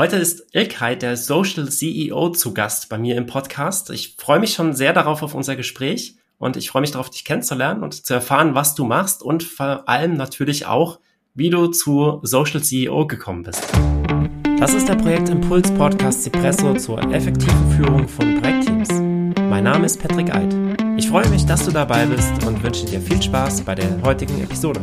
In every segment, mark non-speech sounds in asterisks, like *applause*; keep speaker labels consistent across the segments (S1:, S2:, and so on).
S1: Heute ist Ilkay, der Social CEO, zu Gast bei mir im Podcast. Ich freue mich schon sehr darauf auf unser Gespräch und ich freue mich darauf, dich kennenzulernen und zu erfahren, was du machst und vor allem natürlich auch, wie du zu Social CEO gekommen bist. Das ist der Projektimpuls Podcast Cipresso zur effektiven Führung von Projektteams. Mein Name ist Patrick Eid. Ich freue mich, dass du dabei bist und wünsche dir viel Spaß bei der heutigen Episode.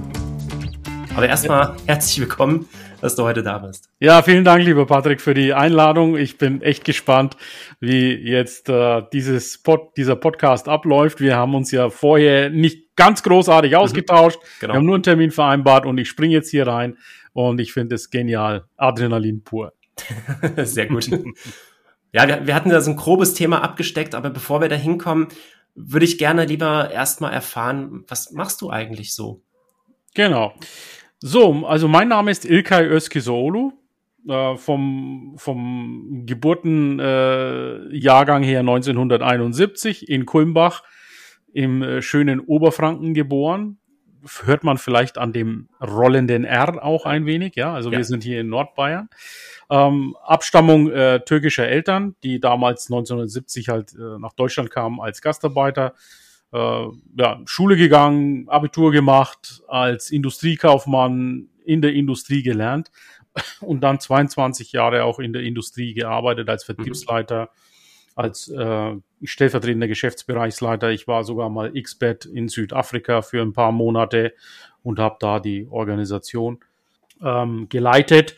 S1: Aber erstmal herzlich willkommen, dass du heute da bist.
S2: Ja, vielen Dank, lieber Patrick, für die Einladung. Ich bin echt gespannt, wie jetzt äh, dieses Pod, dieser Podcast abläuft. Wir haben uns ja vorher nicht ganz großartig mhm. ausgetauscht. Genau. Wir haben nur einen Termin vereinbart und ich springe jetzt hier rein und ich finde es genial. Adrenalin pur. *laughs*
S1: Sehr gut. ja, wir, wir hatten da so ein grobes Thema abgesteckt, aber bevor wir da hinkommen, würde ich gerne lieber erstmal erfahren, was machst du eigentlich so?
S2: Genau. So, also mein Name ist Ilkay Özkisoğlu. Äh, vom, vom Geburtenjahrgang äh, her 1971 in Kulmbach im äh, schönen Oberfranken geboren. Hört man vielleicht an dem rollenden R auch ein wenig, ja. Also ja. wir sind hier in Nordbayern. Ähm, Abstammung äh, türkischer Eltern, die damals 1970 halt äh, nach Deutschland kamen als Gastarbeiter äh, ja, Schule gegangen, Abitur gemacht, als Industriekaufmann in der Industrie gelernt *laughs* und dann 22 Jahre auch in der Industrie gearbeitet als Vertriebsleiter, mhm. als äh, stellvertretender Geschäftsbereichsleiter. Ich war sogar mal Expert in Südafrika für ein paar Monate und habe da die Organisation ähm, geleitet.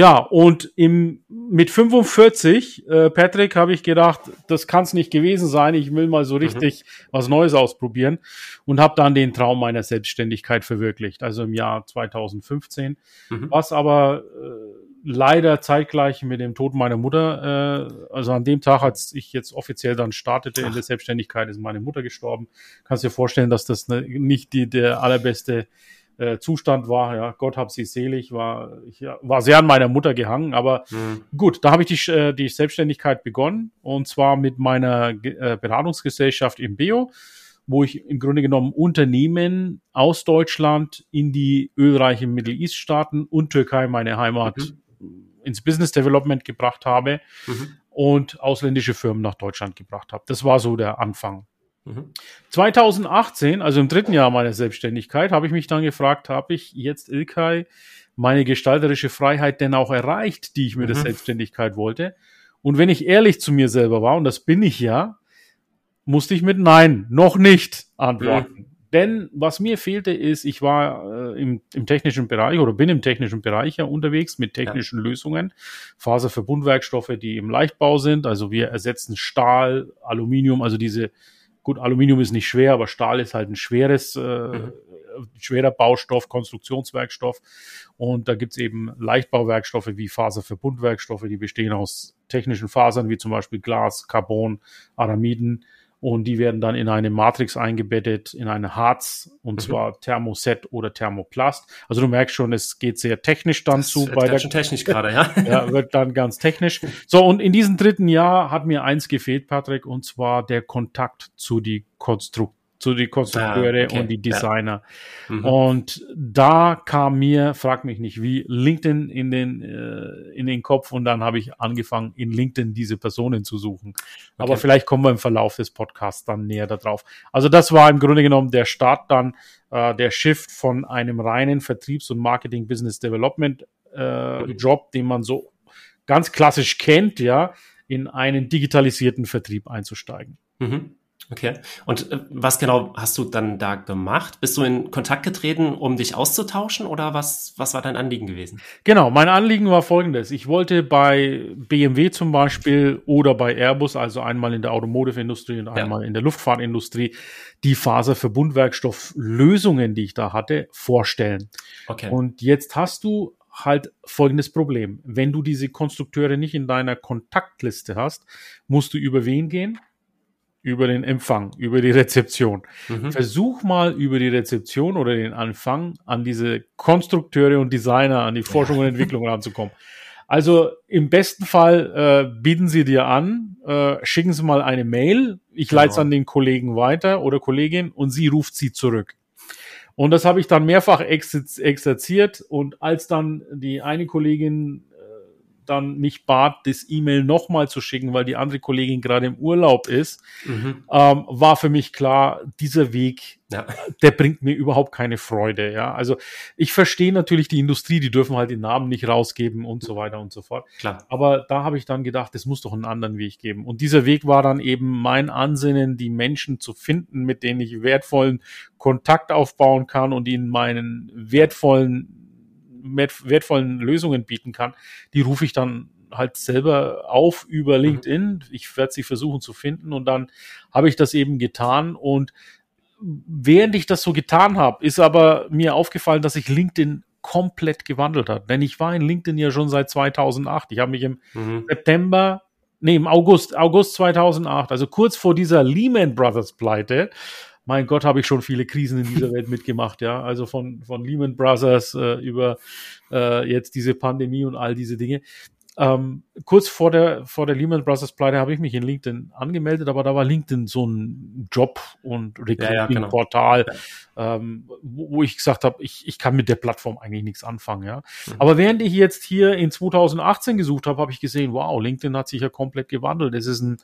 S2: Ja, und im, mit 45, äh, Patrick, habe ich gedacht, das kann es nicht gewesen sein. Ich will mal so mhm. richtig mhm. was Neues ausprobieren und habe dann den Traum meiner Selbstständigkeit verwirklicht, also im Jahr 2015. Mhm. Was aber äh, leider zeitgleich mit dem Tod meiner Mutter, äh, also an dem Tag, als ich jetzt offiziell dann startete Ach. in der Selbstständigkeit, ist meine Mutter gestorben. Kannst dir vorstellen, dass das ne, nicht die, der allerbeste äh, Zustand war. Ja, Gott hab sie selig, war, ich war sehr an meiner Mutter gehangen. Aber mhm. gut, da habe ich die, äh, die Selbstständigkeit begonnen und zwar mit meiner äh, Beratungsgesellschaft im Bio wo ich im Grunde genommen Unternehmen aus Deutschland in die ölreichen Middle East Staaten und Türkei, meine Heimat, mhm. ins Business Development gebracht habe mhm. und ausländische Firmen nach Deutschland gebracht habe. Das war so der Anfang. 2018, also im dritten Jahr meiner Selbstständigkeit, habe ich mich dann gefragt, habe ich jetzt Ilkay meine gestalterische Freiheit denn auch erreicht, die ich mir mhm. der Selbstständigkeit wollte? Und wenn ich ehrlich zu mir selber war, und das bin ich ja, musste ich mit Nein, noch nicht antworten. Mhm. Denn was mir fehlte, ist, ich war äh, im, im, technischen Bereich oder bin im technischen Bereich ja unterwegs mit technischen ja. Lösungen, Faserverbundwerkstoffe, die im Leichtbau sind. Also wir ersetzen Stahl, Aluminium, also diese Gut, Aluminium ist nicht schwer, aber Stahl ist halt ein schweres, äh, mhm. schwerer Baustoff, Konstruktionswerkstoff. Und da gibt's eben Leichtbauwerkstoffe wie Faserverbundwerkstoffe, die bestehen aus technischen Fasern wie zum Beispiel Glas, Carbon, Aramiden und die werden dann in eine Matrix eingebettet, in eine Harz, und mhm. zwar Thermoset oder Thermoplast. Also du merkst schon, es geht sehr technisch dann das zu.
S1: Wird bei der schon technisch gerade, ja. *laughs*
S2: ja, wird dann ganz technisch. So, und in diesem dritten Jahr hat mir eins gefehlt, Patrick, und zwar der Kontakt zu die Konstruktion zu die Konstrukteure ah, okay. und die Designer. Ja. Mhm. Und da kam mir, frag mich nicht wie, LinkedIn in den, äh, in den Kopf und dann habe ich angefangen, in LinkedIn diese Personen zu suchen. Okay. Aber vielleicht kommen wir im Verlauf des Podcasts dann näher darauf. Also das war im Grunde genommen der Start dann, äh, der Shift von einem reinen Vertriebs- und Marketing-Business-Development äh, mhm. Job, den man so ganz klassisch kennt, ja, in einen digitalisierten Vertrieb einzusteigen.
S1: Mhm. Okay. Und äh, was genau hast du dann da gemacht? Bist du in Kontakt getreten, um dich auszutauschen oder was, was war dein Anliegen gewesen?
S2: Genau, mein Anliegen war folgendes. Ich wollte bei BMW zum Beispiel oder bei Airbus, also einmal in der Automotive-Industrie und einmal ja. in der Luftfahrtindustrie, die Faserverbundwerkstofflösungen, die ich da hatte, vorstellen. Okay. Und jetzt hast du halt folgendes Problem. Wenn du diese Konstrukteure nicht in deiner Kontaktliste hast, musst du über wen gehen? Über den Empfang, über die Rezeption. Mhm. Versuch mal über die Rezeption oder den Anfang an diese Konstrukteure und Designer, an die Forschung ja. und Entwicklung ranzukommen. Also im besten Fall äh, bieten Sie dir an, äh, schicken Sie mal eine Mail, ich genau. leite es an den Kollegen weiter oder Kollegin und sie ruft sie zurück. Und das habe ich dann mehrfach ex exerziert und als dann die eine Kollegin dann mich bat, das E-Mail nochmal zu schicken, weil die andere Kollegin gerade im Urlaub ist, mhm. ähm, war für mich klar, dieser Weg ja. der bringt mir überhaupt keine Freude. Ja, also ich verstehe natürlich die Industrie, die dürfen halt den Namen nicht rausgeben und so weiter und so fort. Klar. Aber da habe ich dann gedacht, es muss doch einen anderen Weg geben. Und dieser Weg war dann eben mein Ansinnen, die Menschen zu finden, mit denen ich wertvollen Kontakt aufbauen kann und ihnen meinen wertvollen wertvollen Lösungen bieten kann, die rufe ich dann halt selber auf über mhm. LinkedIn. Ich werde sie versuchen zu finden und dann habe ich das eben getan und während ich das so getan habe, ist aber mir aufgefallen, dass sich LinkedIn komplett gewandelt hat. Denn ich war in LinkedIn ja schon seit 2008. Ich habe mich im mhm. September, nee, im August, August 2008, also kurz vor dieser Lehman Brothers Pleite, mein Gott, habe ich schon viele Krisen in dieser Welt mitgemacht, ja. Also von, von Lehman Brothers äh, über äh, jetzt diese Pandemie und all diese Dinge. Ähm, kurz vor der, vor der Lehman Brothers Pleite habe ich mich in LinkedIn angemeldet, aber da war LinkedIn so ein Job- und Recruiting-Portal, ja, ja, genau. ähm, wo, wo, ich gesagt habe, ich, ich kann mit der Plattform eigentlich nichts anfangen. Ja? Mhm. Aber während ich jetzt hier in 2018 gesucht habe, habe ich gesehen, wow, LinkedIn hat sich ja komplett gewandelt. Es ist ein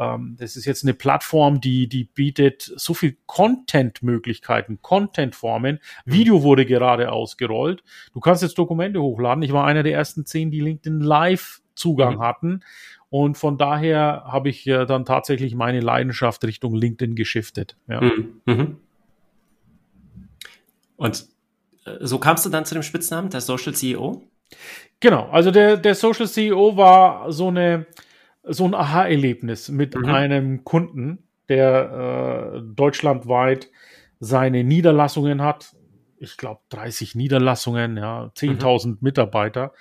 S2: ähm, das ist jetzt eine Plattform, die, die bietet so viel Content-Möglichkeiten, Content-Formen. Video wurde gerade ausgerollt. Du kannst jetzt Dokumente hochladen. Ich war einer der ersten zehn, die LinkedIn Live Zugang mhm. hatten. Und von daher habe ich äh, dann tatsächlich meine Leidenschaft Richtung LinkedIn geschiftet. Ja. Mhm. mhm.
S1: Und äh, so kamst du dann zu dem Spitznamen, der Social CEO?
S2: Genau, also der, der Social CEO war so eine, so ein Aha-Erlebnis mit mhm. einem Kunden, der äh, deutschlandweit seine Niederlassungen hat. Ich glaube 30 Niederlassungen, ja, 10.000 mhm. Mitarbeiter.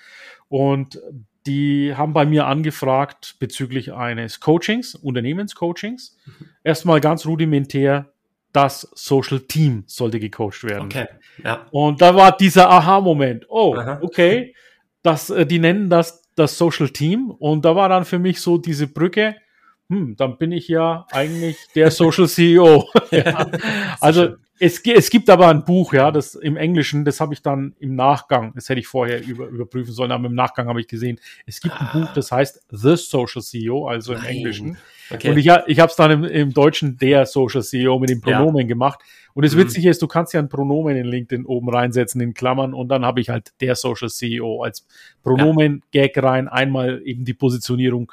S2: Und die haben bei mir angefragt bezüglich eines Coachings, Unternehmenscoachings. Mhm. Erstmal ganz rudimentär, das Social Team sollte gecoacht werden. Okay. Ja. Und da war dieser Aha-Moment. Oh, Aha. okay. Das, äh, die nennen das das Social Team und da war dann für mich so diese Brücke, hm, dann bin ich ja eigentlich der *laughs* Social CEO. ja. *laughs* Also es, es gibt aber ein Buch, ja, das im Englischen, das habe ich dann im Nachgang, das hätte ich vorher über, überprüfen sollen, aber im Nachgang habe ich gesehen, es gibt ein ah. Buch, das heißt The Social CEO, also im Nein. Englischen. Okay. Und ich, ich habe es dann im, im Deutschen der Social CEO mit dem Pronomen ja. gemacht. Und das mhm. Witzige ist, du kannst ja ein Pronomen in LinkedIn oben reinsetzen in Klammern und dann habe ich halt der Social CEO als Pronomen-Gag rein, einmal eben die Positionierung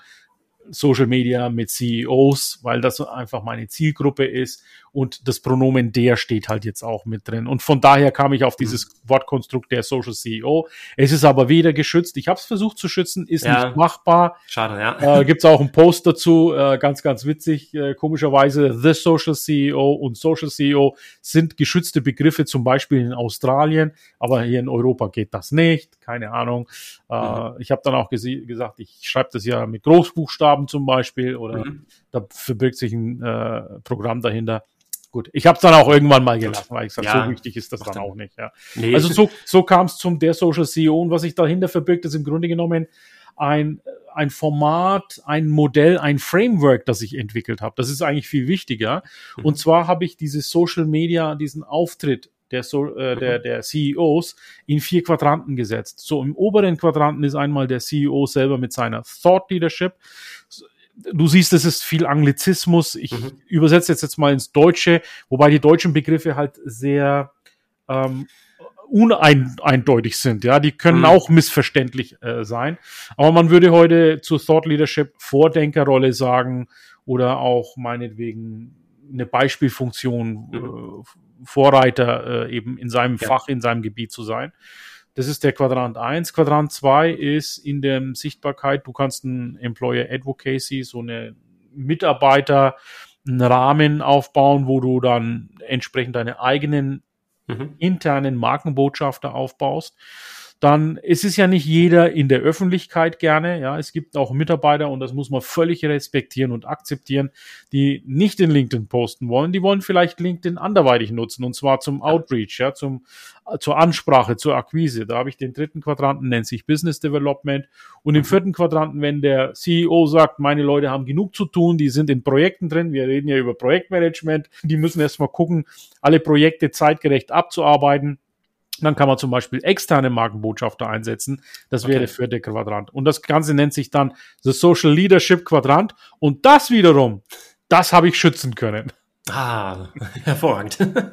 S2: Social Media mit CEOs, weil das einfach meine Zielgruppe ist und das Pronomen der steht halt jetzt auch mit drin. Und von daher kam ich auf dieses mhm. Wortkonstrukt der Social CEO. Es ist aber weder geschützt, ich habe es versucht zu schützen, ist ja. nicht machbar.
S1: Schade, ja.
S2: Äh, Gibt auch einen Post dazu, äh, ganz, ganz witzig. Äh, komischerweise The Social CEO und Social CEO sind geschützte Begriffe, zum Beispiel in Australien, aber hier in Europa geht das nicht, keine Ahnung. Äh, mhm. Ich habe dann auch gesagt, ich schreibe das ja mit Großbuchstaben zum Beispiel oder mhm. da verbirgt sich ein äh, Programm dahinter. Gut, ich habe es dann auch irgendwann mal gelassen, weil ich sage, ja, so wichtig ist das dann auch nicht. Ja. Nee. Also so, so kam es zum der Social CEO und was sich dahinter verbirgt, ist im Grunde genommen ein, ein Format, ein Modell, ein Framework, das ich entwickelt habe. Das ist eigentlich viel wichtiger. Mhm. Und zwar habe ich diese Social Media, diesen Auftritt der, so, äh, der, mhm. der CEOs in vier Quadranten gesetzt. So im oberen Quadranten ist einmal der CEO selber mit seiner Thought Leadership du siehst, es ist viel Anglizismus. Ich mhm. übersetze jetzt, jetzt mal ins Deutsche, wobei die deutschen Begriffe halt sehr ähm, uneindeutig sind. Ja, die können mhm. auch missverständlich äh, sein. Aber man würde heute zur Thought Leadership Vordenkerrolle sagen oder auch meinetwegen eine Beispielfunktion, mhm. Vorreiter äh, eben in seinem ja. Fach, in seinem Gebiet zu sein. Das ist der Quadrant 1. Quadrant 2 ist in der Sichtbarkeit, du kannst ein Employer Advocacy, so eine Mitarbeiter, einen Rahmen aufbauen, wo du dann entsprechend deine eigenen mhm. internen Markenbotschafter aufbaust dann ist es ja nicht jeder in der Öffentlichkeit gerne. Ja, es gibt auch Mitarbeiter und das muss man völlig respektieren und akzeptieren, die nicht in LinkedIn posten wollen. Die wollen vielleicht LinkedIn anderweitig nutzen und zwar zum Outreach, ja, zum, zur Ansprache, zur Akquise. Da habe ich den dritten Quadranten, nennt sich Business Development. Und im mhm. vierten Quadranten, wenn der CEO sagt, meine Leute haben genug zu tun, die sind in Projekten drin, wir reden ja über Projektmanagement, die müssen erstmal gucken, alle Projekte zeitgerecht abzuarbeiten Dann kann man zum Beispiel externe Markenbotschafter einsetzen. Das wäre der vierte Quadrant. Und das Ganze nennt sich dann The Social Leadership Quadrant. Und das wiederum, das habe ich schützen können.
S1: Ah, *laughs* hervorragend. Und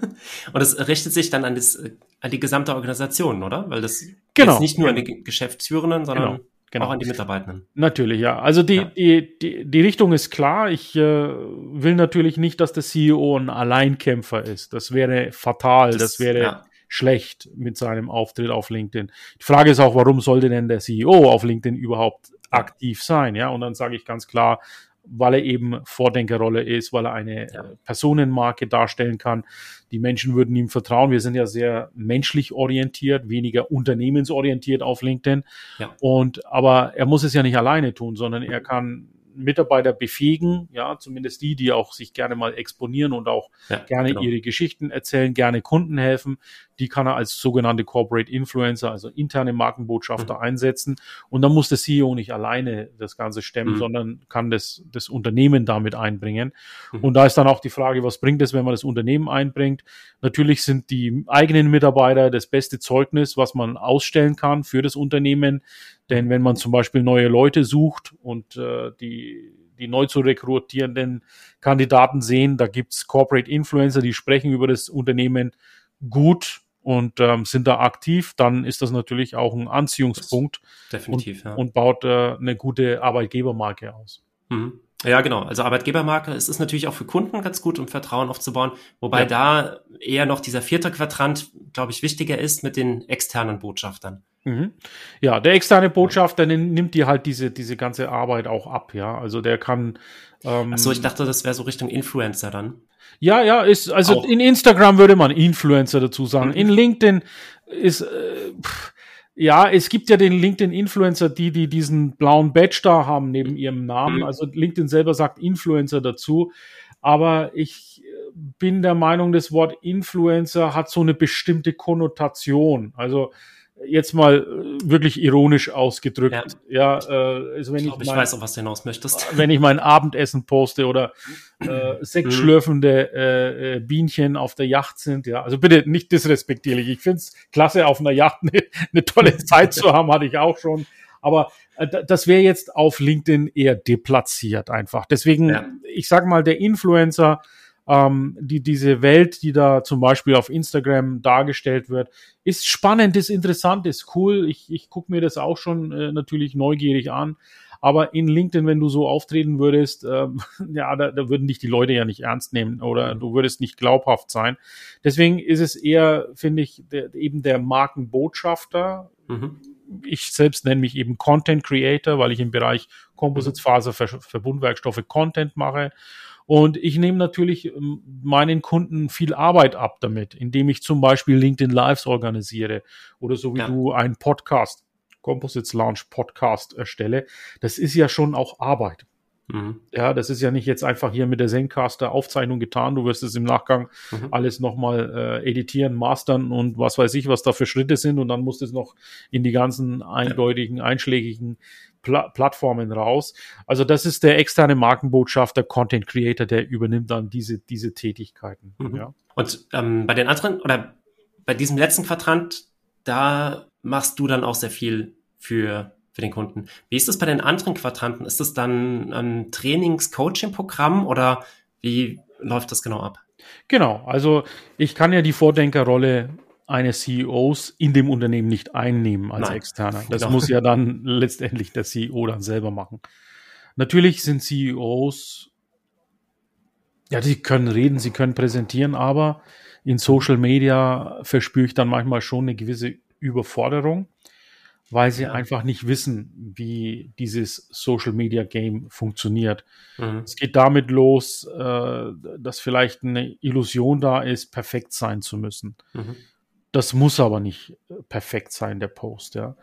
S1: das richtet sich dann an, das, an die gesamte Organisation, oder? Weil das
S2: genau.
S1: nicht nur an die Geschäftsführenden, sondern genau. Genau. Auch an die Mitarbeitenden.
S2: Natürlich, ja. Also die, ja. die, die, die Richtung ist klar. Ich äh, will natürlich nicht, dass der CEO ein Alleinkämpfer ist. Das wäre fatal. Das, das wäre ja schlecht mit seinem Auftritt auf LinkedIn. Die Frage ist auch, warum sollte denn der CEO auf LinkedIn überhaupt aktiv sein? Ja, und dann sage ich ganz klar, weil er eben Vordenkerrolle ist, weil er eine ja. Personenmarke darstellen kann. Die Menschen würden ihm vertrauen. Wir sind ja sehr menschlich orientiert, weniger unternehmensorientiert auf LinkedIn. Ja. Und aber er muss es ja nicht alleine tun, sondern er kann Mitarbeiter befähigen, ja, zumindest die, die auch sich gerne mal exponieren und auch ja, gerne genau. ihre Geschichten erzählen, gerne Kunden helfen. Die kann er als sogenannte Corporate Influencer, also interne Markenbotschafter mhm. einsetzen. Und dann muss der CEO nicht alleine das Ganze stemmen, mhm. sondern kann das, das Unternehmen damit einbringen. Mhm. Und da ist dann auch die Frage, was bringt es, wenn man das Unternehmen einbringt? Natürlich sind die eigenen Mitarbeiter das beste Zeugnis, was man ausstellen kann für das Unternehmen. Denn wenn man zum Beispiel neue Leute sucht und äh, die, die neu zu rekrutierenden Kandidaten sehen, da gibt's Corporate Influencer, die sprechen über das Unternehmen gut und ähm, sind da aktiv, dann ist das natürlich auch ein Anziehungspunkt
S1: definitiv,
S2: und, ja. und baut äh, eine gute Arbeitgebermarke aus.
S1: Mhm. Ja, genau. Also Arbeitgebermarke, es ist natürlich auch für Kunden ganz gut, um Vertrauen aufzubauen, wobei ja. da eher noch dieser vierte Quadrant, glaube ich, wichtiger ist mit den externen Botschaftern.
S2: Mhm. Ja, der externe Botschafter nimmt dir halt diese, diese ganze Arbeit auch ab, ja. Also der kann.
S1: Ähm, Ach so, ich dachte, das wäre so Richtung Influencer dann.
S2: Ja, ja, ist, also auch. in Instagram würde man Influencer dazu sagen. Mhm. In LinkedIn ist, äh, pff, ja, es gibt ja den LinkedIn-Influencer, die, die diesen blauen Badge da haben neben ihrem Namen. Mhm. Also LinkedIn selber sagt Influencer dazu. Aber ich bin der Meinung, das Wort Influencer hat so eine bestimmte Konnotation. Also jetzt mal äh, wirklich ironisch ausgedrückt. Ja, ja äh, also wenn ich,
S1: ich, mein, ich weiß auch, was du hinaus möchtest. *laughs*
S2: Wenn ich mein Abendessen poste oder äh, sektschlürfende mhm. äh, äh, Bienchen auf der Yacht sind, ja, also bitte nicht disrespektierlich. Ich find's klasse, auf einer Yacht *laughs* eine, eine tolle *laughs* Zeit zu haben, hatte ich auch schon. Aber äh, das wäre jetzt auf LinkedIn eher deplatziert einfach. Deswegen, ja. ich sag mal, der Influencer ähm, die, diese Welt, die da zum Beispiel auf Instagram dargestellt wird, ist spannend, ist interessant, ist cool. Ich, ich gucke mir das auch schon äh, natürlich neugierig an. Aber in LinkedIn, wenn du so auftreten würdest, ähm, *laughs* ja, da, da würden dich die Leute ja nicht ernst nehmen oder du würdest nicht glaubhaft sein. Deswegen ist es eher, finde ich, der, eben der Markenbotschafter. Mhm. Ich selbst nenne mich eben Content Creator, weil ich im Bereich Composites, Faser, Verbundwerkstoffe Content mache. Und ich nehme natürlich ähm, meinen Kunden viel Arbeit ab damit, indem ich zum Beispiel LinkedIn Lives organisiere oder so wie ja. du einen Podcast, Composites Launch Podcast erstelle. Das ist ja schon auch Arbeit. Mhm. Ja, das ist ja nicht jetzt einfach hier mit der Zencaster Aufzeichnung getan. Du wirst es im Nachgang mhm. alles nochmal äh, editieren, mastern und was weiß ich, was da für Schritte sind. Und dann muss es noch in die ganzen eindeutigen, einschlägigen Pla Plattformen raus. Also das ist der externe Markenbotschafter, Content Creator, der übernimmt dann diese, diese Tätigkeiten.
S1: Mhm. Ja. Und ähm, bei den anderen oder bei diesem letzten Quadrant, da machst du dann auch sehr viel für für den Kunden. Wie ist das bei den anderen Quadranten? Ist das dann ein Trainings-Coaching-Programm oder wie läuft das genau ab?
S2: Genau, also ich kann ja die Vordenkerrolle eines CEOs in dem Unternehmen nicht einnehmen als Nein, Externer. Das genau. muss ja dann letztendlich der CEO dann selber machen. Natürlich sind CEOs, ja, sie können reden, sie können präsentieren, aber in Social Media verspüre ich dann manchmal schon eine gewisse Überforderung, weil sie ja. einfach nicht wissen, wie dieses Social Media Game funktioniert. Mhm. Es geht damit los, äh, dass vielleicht eine Illusion da ist, perfekt sein zu müssen. Mhm. Das muss aber nicht äh, perfekt sein, der Post, ja.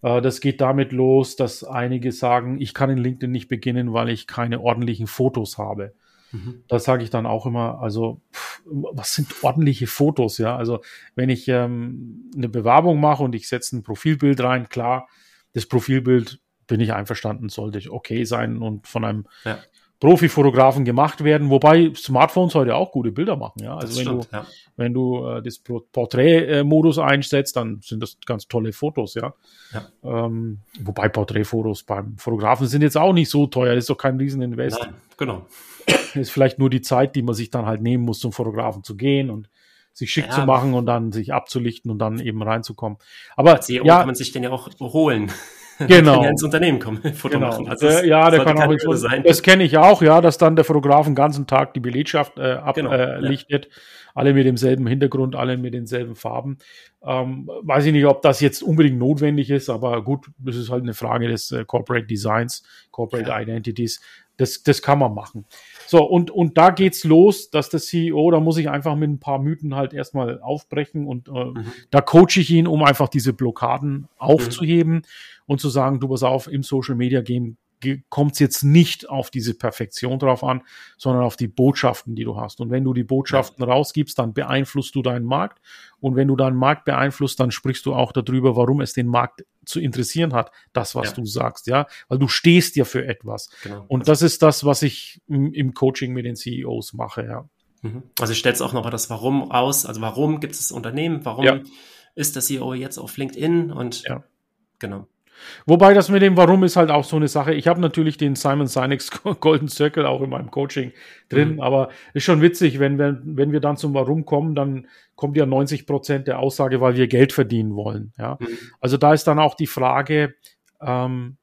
S2: Äh, das geht damit los, dass einige sagen, ich kann in LinkedIn nicht beginnen, weil ich keine ordentlichen Fotos habe. Mhm. Das sage ich dann auch immer, also pff, was sind ordentliche Fotos, ja? Also wenn ich ähm, eine Bewerbung mache und ich setze ein Profilbild rein, klar, das Profilbild bin ich einverstanden, sollte okay sein und von einem ja Profifotografen gemacht werden, wobei Smartphones heute auch gute Bilder machen. Ja, also wenn stimmt, du ja. wenn du äh, das Porträtmodus einsetzt, dann sind das ganz tolle Fotos. Ja, ja. Ähm, wobei Porträtfotos beim Fotografen sind jetzt auch nicht so teuer. Das ist doch kein Rieseninvest. Nein,
S1: genau. *clears throat*
S2: ist vielleicht nur die Zeit, die man sich dann halt nehmen muss, zum Fotografen zu gehen und sich schick ja. zu machen und dann sich abzulichten und dann eben reinzukommen. Aber
S1: Als ja, kann man sich den ja auch holen. *laughs*
S2: Genau.
S1: ins Unternehmen kommen, *laughs* Foto
S2: genau. machen. Also der, ja, der kann auch ins, sein. Das kenne ich auch, ja, dass dann der Fotograf den ganzen Tag die Belegschaft äh, ablichtet. Genau, ja. Alle mit demselben Hintergrund, alle mit denselben Farben. Ähm, weiß ich nicht, ob das jetzt unbedingt notwendig ist, aber gut, das ist halt eine Frage des äh, Corporate Designs, Corporate ja. Identities. Das, das kann man machen. So, und, und da geht's los, dass der CEO, da muss ich einfach mit ein paar Mythen halt erstmal aufbrechen und äh, mhm. da coache ich ihn, um einfach diese Blockaden aufzuheben mhm. und zu sagen, du pass auf, im Social Media Game kommt es jetzt nicht auf diese Perfektion drauf an, sondern auf die Botschaften, die du hast. Und wenn du die Botschaften ja. rausgibst, dann beeinflusst du deinen Markt. Und wenn du deinen Markt beeinflusst, dann sprichst du auch darüber, warum es den Markt zu interessieren hat, das, was ja. du sagst, ja, weil du stehst ja für etwas. Genau. Und das ist das, was ich im Coaching mit den CEOs mache, ja.
S1: Mhm. Also ich stellst auch nochmal das Warum aus. Also warum gibt es das Unternehmen? Warum ja. ist der CEO jetzt auf LinkedIn? Und ja. genau.
S2: Wobei das mit dem Warum ist halt auch so eine Sache. Ich habe natürlich den Simon Sinek's *laughs* Golden Circle auch in meinem Coaching drin, mhm. aber ist schon witzig, wenn wir, wenn wir dann zum Warum kommen, dann kommt ja 90 Prozent der Aussage, weil wir Geld verdienen wollen. Ja, mhm. also da ist dann auch die Frage, ähm,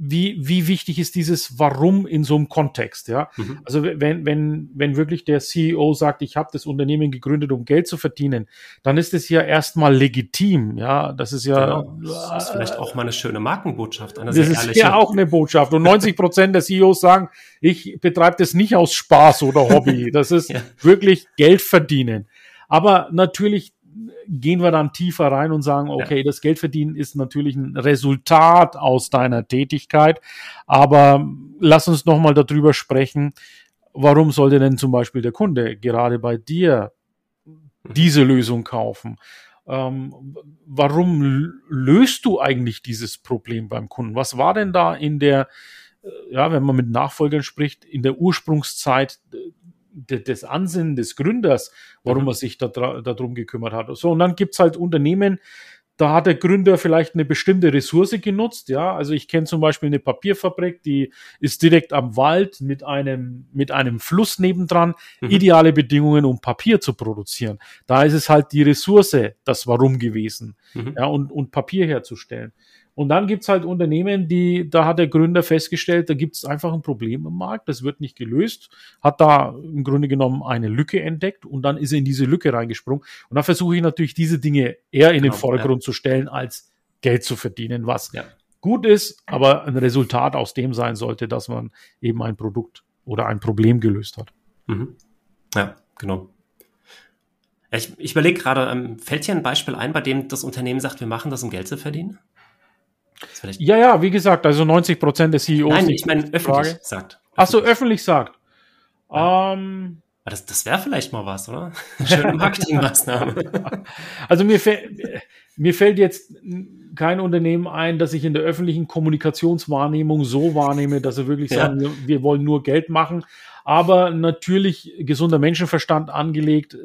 S2: wie, wie wichtig ist dieses Warum in so einem Kontext, ja? Mhm. Also wenn, wenn, wenn wirklich der CEO sagt, ich habe das Unternehmen gegründet, um Geld zu verdienen, dann ist es ja erstmal legitim, ja. Das ist ja. Genau.
S1: Das ist vielleicht auch mal eine schöne Markenbotschaft.
S2: Eine das ist ja auch eine Botschaft. Und 90 Prozent der CEOs sagen, ich betreibe das nicht aus Spaß oder Hobby. *laughs* Das ist ja. wirklich Geld verdienen. Aber natürlich gehen wir dann tiefer rein und sagen, okay, ja. das Geldverdienen ist natürlich ein Resultat aus deiner Tätigkeit, aber lass uns nochmal darüber sprechen, warum sollte denn zum Beispiel der Kunde gerade bei dir diese Lösung kaufen? Ähm, warum löst du eigentlich dieses Problem beim Kunden? Was war denn da in der, äh, ja, wenn man mit Nachfolgern spricht, in der Ursprungszeit des Ansinnen des Gründers, warum mhm. er sich da, darum gekümmert hat. So, und dann gibt's halt Unternehmen, da hat der Gründer vielleicht eine bestimmte Ressource genutzt, ja. Also ich kenne zum Beispiel eine Papierfabrik, die ist direkt am Wald mit einem, mit einem Fluss nebendran. Mhm. Ideale Bedingungen, um Papier zu produzieren. Da ist es halt die Ressource, das Warum gewesen, mhm. ja, und, und Papier herzustellen. Und dann gibt's halt Unternehmen, die, da hat der Gründer festgestellt, da gibt's einfach ein Problem im Markt, das wird nicht gelöst, hat da im Grunde genommen eine Lücke entdeckt und dann ist er in diese Lücke reingesprungen. Und da versuche ich natürlich diese Dinge eher in genau, den Vordergrund ja. zu stellen, als Geld zu verdienen, was ja. gut ist, aber ein Resultat aus dem sein sollte, dass man eben ein Produkt oder ein Problem gelöst hat.
S1: Mhm. Ja, genau. Ich, ich überlege gerade, ähm, fällt hier ein Beispiel ein, bei dem das Unternehmen sagt, wir machen das, um Geld zu verdienen?
S2: Ja, ja, wie gesagt, also 90 Prozent der CEOs.
S1: Nein, ich meine öffentlich Frage. sagt.
S2: Achso, öffentlich sagt.
S1: Ja. Ähm, das, das wäre vielleicht mal was, oder? Eine *laughs* schöne Marketingmaßnahme.
S2: also mir, mir fällt jetzt kein Unternehmen ein, das ich in der öffentlichen Kommunikationswahrnehmung so wahrnehme, dass sie wirklich sagen, ja. wir, wir wollen nur Geld machen. Aber natürlich gesunder Menschenverstand angelegt,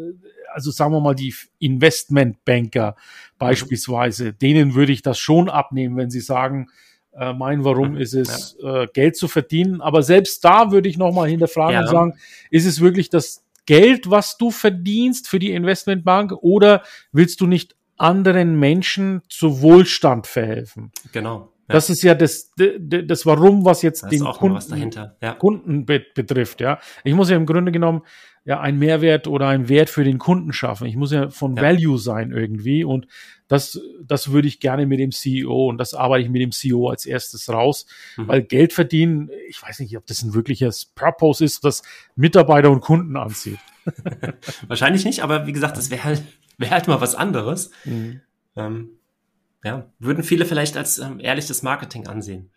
S2: also sagen wir mal die Investmentbanker beispielsweise, mhm. denen würde ich das schon abnehmen, wenn sie sagen, äh, mein Warum ist es, ja. äh, Geld zu verdienen. Aber selbst da würde ich nochmal hinterfragen ja. und sagen, ist es wirklich das Geld, was du verdienst für die Investmentbank oder willst du nicht anderen Menschen zu Wohlstand verhelfen?
S1: Genau.
S2: Ja. Das ist ja das, das Warum, was jetzt den
S1: Kunden.
S2: Kunden betrifft. Ja, ich muss ja im Grunde genommen ja einen Mehrwert oder einen Wert für den Kunden schaffen. Ich muss ja von ja. Value sein irgendwie und das, das würde ich gerne mit dem CEO und das arbeite ich mit dem CEO als erstes raus, mhm. weil Geld verdienen, ich weiß nicht, ob das ein wirkliches Purpose ist, das Mitarbeiter und Kunden anzieht. *laughs*
S1: Wahrscheinlich nicht, aber wie gesagt, das wäre halt, wäre halt mal was anderes. Mhm. Ähm, ja, würden viele vielleicht als ähm, ehrliches Marketing ansehen.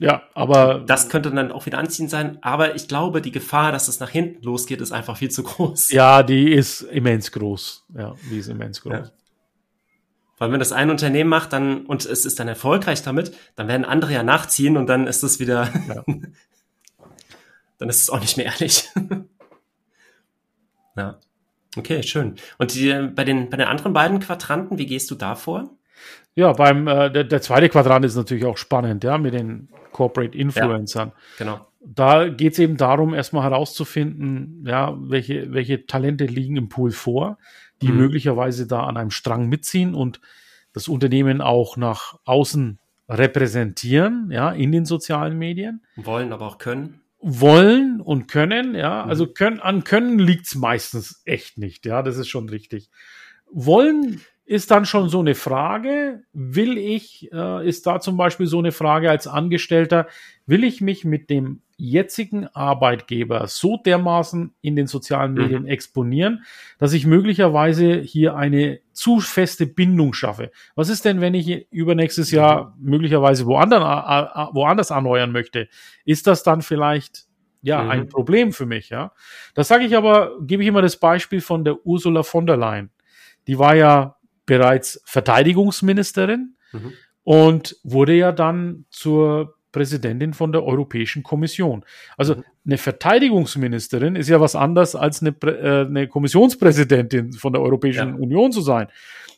S2: Ja, aber.
S1: Das könnte dann auch wieder anziehend sein. Aber ich glaube, die Gefahr, dass es nach hinten losgeht, ist einfach viel zu groß.
S2: Ja, die ist immens groß. Ja, die ist immens groß. Ja.
S1: Weil wenn das ein Unternehmen macht, dann, und es ist dann erfolgreich damit, dann werden andere ja nachziehen und dann ist es wieder. Ja. *laughs* dann ist es auch nicht mehr ehrlich. *laughs* ja. Okay, schön. Und die, bei, den, bei den anderen beiden Quadranten, wie gehst du da vor?
S2: Ja, beim äh, der, der zweite Quadrant ist natürlich auch spannend, ja, mit den Corporate Influencern. Ja,
S1: genau.
S2: Da geht es eben darum, erstmal herauszufinden, ja, welche, welche Talente liegen im Pool vor, die mhm. möglicherweise da an einem Strang mitziehen und das Unternehmen auch nach außen repräsentieren, ja, in den sozialen Medien.
S1: Wollen, aber auch können.
S2: Wollen und können, ja. Mhm. Also können, an Können liegt's meistens echt nicht, ja, das ist schon richtig. Wollen ist dann schon so eine Frage. Will ich, äh, ist da zum Beispiel so eine Frage als Angestellter, will ich mich mit dem jetzigen Arbeitgeber so dermaßen in den sozialen mhm. Medien mhm. exponieren, dass ich möglicherweise hier eine zu feste Bindung schaffe. Was ist denn, wenn ich übernächstes Jahr mhm. möglicherweise woanders, woanders anheuern möchte? Ist das dann vielleicht ja mhm. ein Problem für mich? Ja, das sage ich aber, gebe ich immer das Beispiel von der Ursula von der Leyen. Die war ja bereits Verteidigungsministerin mhm. und wurde ja dann zur Präsidentin von der Europäischen Kommission. Also mhm. eine Verteidigungsministerin ist ja was anderes als eine, äh, eine Kommissionspräsidentin von der Europäischen ja. Union zu sein.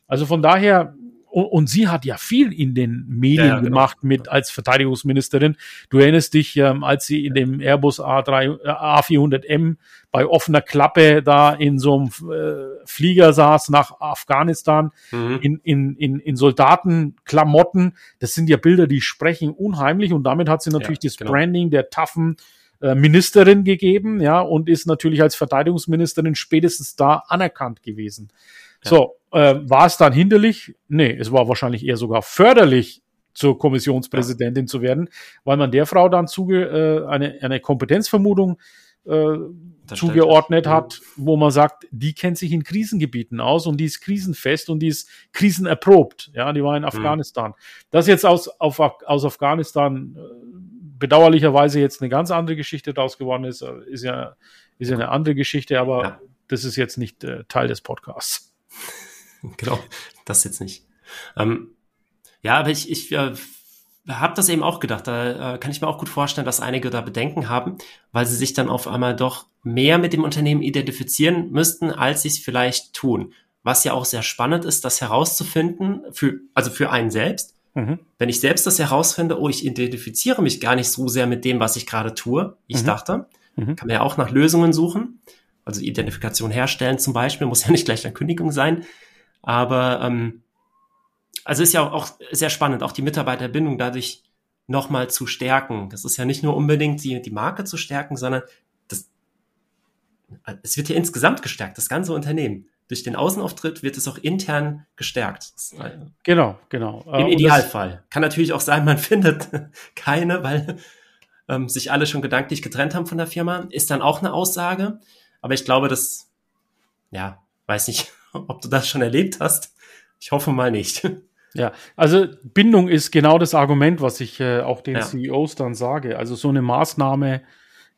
S2: Also von daher und, und sie hat ja viel in den Medien ja, genau. gemacht mit als Verteidigungsministerin. Du erinnerst dich, ähm, als sie in dem Airbus A3, äh, A400M bei offener Klappe da in so einem äh, Flieger saß nach Afghanistan mhm. in, in, in, in Soldatenklamotten. Das sind ja Bilder, die sprechen unheimlich und damit hat sie natürlich ja, das genau. Branding der taffen äh, Ministerin gegeben, ja, und ist natürlich als Verteidigungsministerin spätestens da anerkannt gewesen. Ja. So, äh, war es dann hinderlich? Nee, es war wahrscheinlich eher sogar förderlich, zur Kommissionspräsidentin ja. zu werden, weil man der Frau dann zuge äh, eine, eine Kompetenzvermutung äh, zugeordnet hat, wo man sagt, die kennt sich in Krisengebieten aus und die ist krisenfest und die ist krisenerprobt. Ja, die war in mhm. Afghanistan. Mhm. Dass jetzt aus, auf, aus Afghanistan äh, bedauerlicherweise jetzt eine ganz andere Geschichte daraus geworden ist, äh, ist ja, ist ja eine andere Geschichte, aber ja. das ist jetzt nicht äh, Teil des Podcasts. *laughs*
S1: genau, das jetzt nicht. Ähm, ja, aber ich, ich äh, habe das eben auch gedacht. Da äh, kann ich mir auch gut vorstellen, dass einige da Bedenken haben, weil sie sich dann auf einmal doch mehr mit dem Unternehmen identifizieren müssten, als sie es vielleicht tun. Was ja auch sehr spannend ist, das herauszufinden, für, also für einen selbst. Mhm. Wenn ich selbst das herausfinde, oh, ich identifiziere mich gar nicht so sehr mit dem, was ich gerade tue, ich mhm. dachte, mhm. kann man ja auch nach Lösungen suchen. Also Identifikation herstellen zum Beispiel, muss ja nicht gleich eine Kündigung sein. Aber ähm, also ist ja auch, auch sehr spannend, auch die Mitarbeiterbindung dadurch nochmal zu stärken. Das ist ja nicht nur unbedingt die, die Marke zu stärken, sondern das, es wird ja insgesamt gestärkt, das ganze Unternehmen. Durch den Außenauftritt wird es auch intern gestärkt.
S2: Äh, genau, genau.
S1: Im äh, Idealfall. Kann natürlich auch sein, man *laughs* findet keine, weil ähm, sich alle schon gedanklich getrennt haben von der Firma. Ist dann auch eine Aussage. Aber ich glaube, das, ja, weiß nicht, *laughs* ob du das schon erlebt hast. Ich hoffe mal nicht.
S2: Ja, also Bindung ist genau das Argument, was ich äh, auch den ja. CEOs dann sage. Also so eine Maßnahme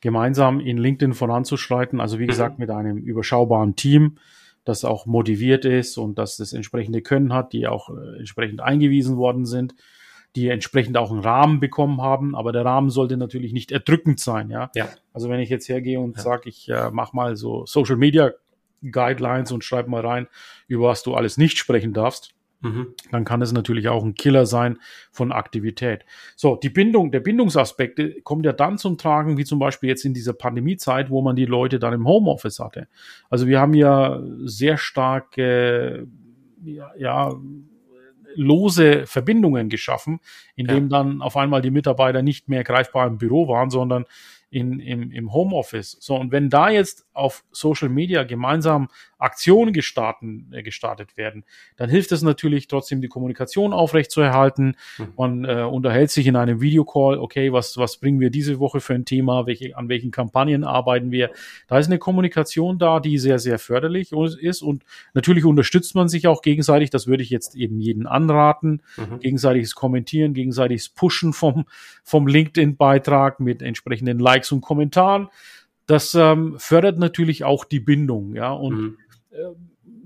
S2: gemeinsam in LinkedIn voranzuschreiten, also wie gesagt mit einem überschaubaren Team, das auch motiviert ist und das das entsprechende Können hat, die auch äh, entsprechend eingewiesen worden sind, die entsprechend auch einen Rahmen bekommen haben, aber der Rahmen sollte natürlich nicht erdrückend sein, ja.
S1: ja.
S2: Also wenn ich jetzt hergehe und ja. sage, ich äh, mache mal so Social Media Guidelines und schreib mal rein, über was du alles nicht sprechen darfst. Mhm. Dann kann es natürlich auch ein Killer sein von Aktivität. So, die Bindung, der Bindungsaspekt kommt ja dann zum Tragen, wie zum Beispiel jetzt in dieser Pandemiezeit, wo man die Leute dann im Homeoffice hatte. Also wir haben ja sehr starke, ja, ja lose Verbindungen geschaffen, indem ja. dann auf einmal die Mitarbeiter nicht mehr greifbar im Büro waren, sondern in, im, im Homeoffice. So, und wenn da jetzt auf Social Media gemeinsam Aktionen gestarten, äh, gestartet werden, dann hilft es natürlich trotzdem, die Kommunikation aufrechtzuerhalten. Mhm. Man äh, unterhält sich in einem Videocall, okay, was, was bringen wir diese Woche für ein Thema, welche, an welchen Kampagnen arbeiten wir. Da ist eine Kommunikation da, die sehr, sehr förderlich ist und natürlich unterstützt man sich auch gegenseitig, das würde ich jetzt eben jeden anraten, mhm. gegenseitiges Kommentieren, gegenseitiges Pushen vom, vom LinkedIn-Beitrag mit entsprechenden Likes und Kommentaren. Das ähm, fördert natürlich auch die Bindung, ja, und mhm. äh,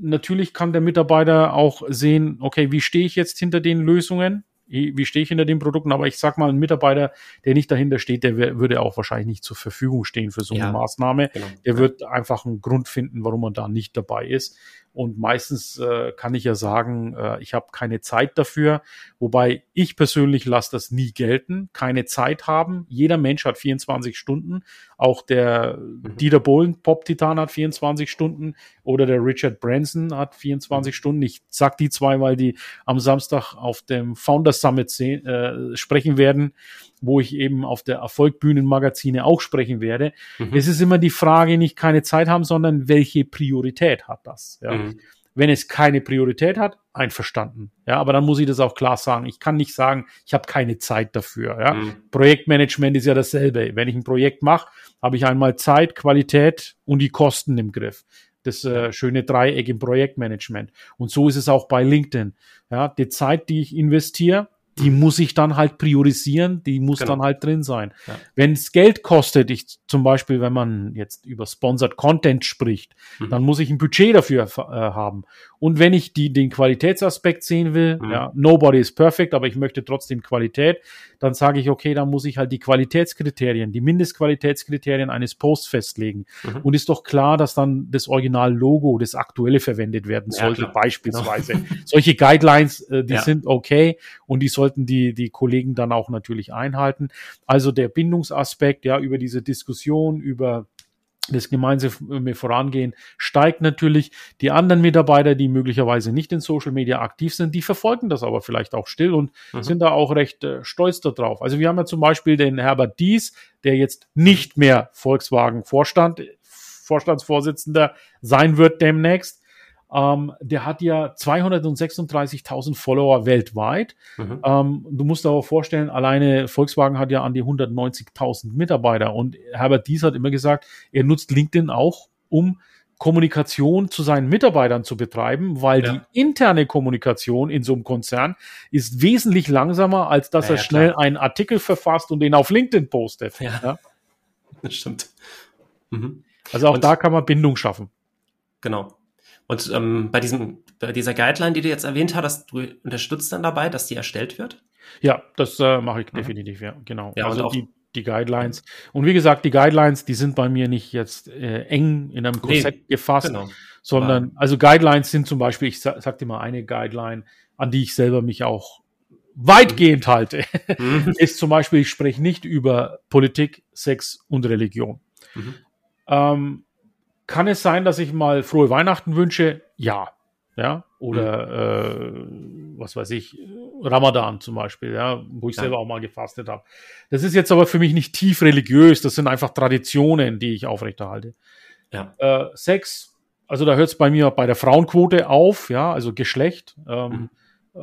S2: natürlich kann der Mitarbeiter auch sehen, okay, wie stehe ich jetzt hinter den Lösungen? wie stehe ich hinter den Produkten, aber ich sag mal, ein Mitarbeiter, der nicht dahinter steht, der würde auch wahrscheinlich nicht zur Verfügung stehen für so eine ja, Maßnahme. Genau. Der wird einfach einen Grund finden, warum man da nicht dabei ist. Und meistens äh, kann ich ja sagen, äh, ich habe keine Zeit dafür. Wobei ich persönlich lasse das nie gelten. Keine Zeit haben. Jeder Mensch hat 24 Stunden. Auch der mhm. Dieter Bohlen, Pop-Titan, hat 24 Stunden. Oder der Richard Branson hat 24 mhm. Stunden. Ich sag die zwei, weil die am Samstag auf dem Founders Summit äh, sprechen werden wo ich eben auf der Erfolgbühnenmagazine auch sprechen werde. Mhm. Es ist immer die Frage, nicht keine Zeit haben, sondern welche Priorität hat das? Ja. Mhm. Wenn es keine Priorität hat, einverstanden. Ja, aber dann muss ich das auch klar sagen. Ich kann nicht sagen, ich habe keine Zeit dafür. Ja. Mhm. Projektmanagement ist ja dasselbe. Wenn ich ein Projekt mache, habe ich einmal Zeit, Qualität und die Kosten im Griff das äh, schöne Dreieck im Projektmanagement. Und so ist es auch bei LinkedIn. Ja, die Zeit, die ich investiere, die muss ich dann halt priorisieren, die muss genau. dann halt drin sein. Ja. Wenn es Geld kostet, ich zum Beispiel, wenn man jetzt über Sponsored Content spricht, mhm. dann muss ich ein Budget dafür äh, haben. Und wenn ich die, den Qualitätsaspekt sehen will, mhm. ja, nobody is perfect, aber ich möchte trotzdem Qualität, dann sage ich, okay, dann muss ich halt die Qualitätskriterien, die Mindestqualitätskriterien eines Posts festlegen. Mhm. Und ist doch klar, dass dann das Original-Logo, das aktuelle verwendet werden sollte, ja, beispielsweise. Genau. *laughs* Solche Guidelines, äh, die ja. sind okay und die sollten die, die Kollegen dann auch natürlich einhalten. Also der Bindungsaspekt, ja, über diese Diskussion, über das gemeinsame Vorangehen steigt natürlich. Die anderen Mitarbeiter, die möglicherweise nicht in Social Media aktiv sind, die verfolgen das aber vielleicht auch still und mhm. sind da auch recht äh, stolz darauf. Also wir haben ja zum Beispiel den Herbert Dies, der jetzt nicht mehr Volkswagen Vorstand, Vorstandsvorsitzender sein wird demnächst. Ähm, der hat ja 236.000 Follower weltweit. Mhm. Ähm, du musst aber vorstellen, alleine Volkswagen hat ja an die 190.000 Mitarbeiter und Herbert Dies hat immer gesagt, er nutzt LinkedIn auch, um Kommunikation zu seinen Mitarbeitern zu betreiben, weil ja. die interne Kommunikation in so einem Konzern ist wesentlich langsamer, als dass ja, er schnell klar. einen Artikel verfasst und den auf LinkedIn postet.
S1: Ja, das stimmt.
S2: Mhm. Also auch und, da kann man Bindung schaffen.
S1: Genau. Und ähm, bei, diesem, bei dieser Guideline, die du jetzt erwähnt hast, du unterstützt dann dabei, dass die erstellt wird?
S2: Ja, das äh, mache ich mhm. definitiv, ja, genau. Ja, also die, die Guidelines. Und wie gesagt, die Guidelines, die sind bei mir nicht jetzt äh, eng in einem Korsett nee, gefasst, genau. sondern, also Guidelines sind zum Beispiel, ich sag, sag dir mal eine Guideline, an die ich selber mich auch weitgehend mhm. halte, mhm. *laughs* ist zum Beispiel, ich spreche nicht über Politik, Sex und Religion. Mhm. Ähm, kann es sein, dass ich mal frohe Weihnachten wünsche? Ja. Ja. Oder mhm. äh, was weiß ich, Ramadan zum Beispiel, ja, wo ich ja. selber auch mal gefastet habe. Das ist jetzt aber für mich nicht tief religiös, das sind einfach Traditionen, die ich aufrechterhalte. Ja. Äh, Sex, also da hört es bei mir bei der Frauenquote auf, ja, also Geschlecht. Ähm, mhm äh,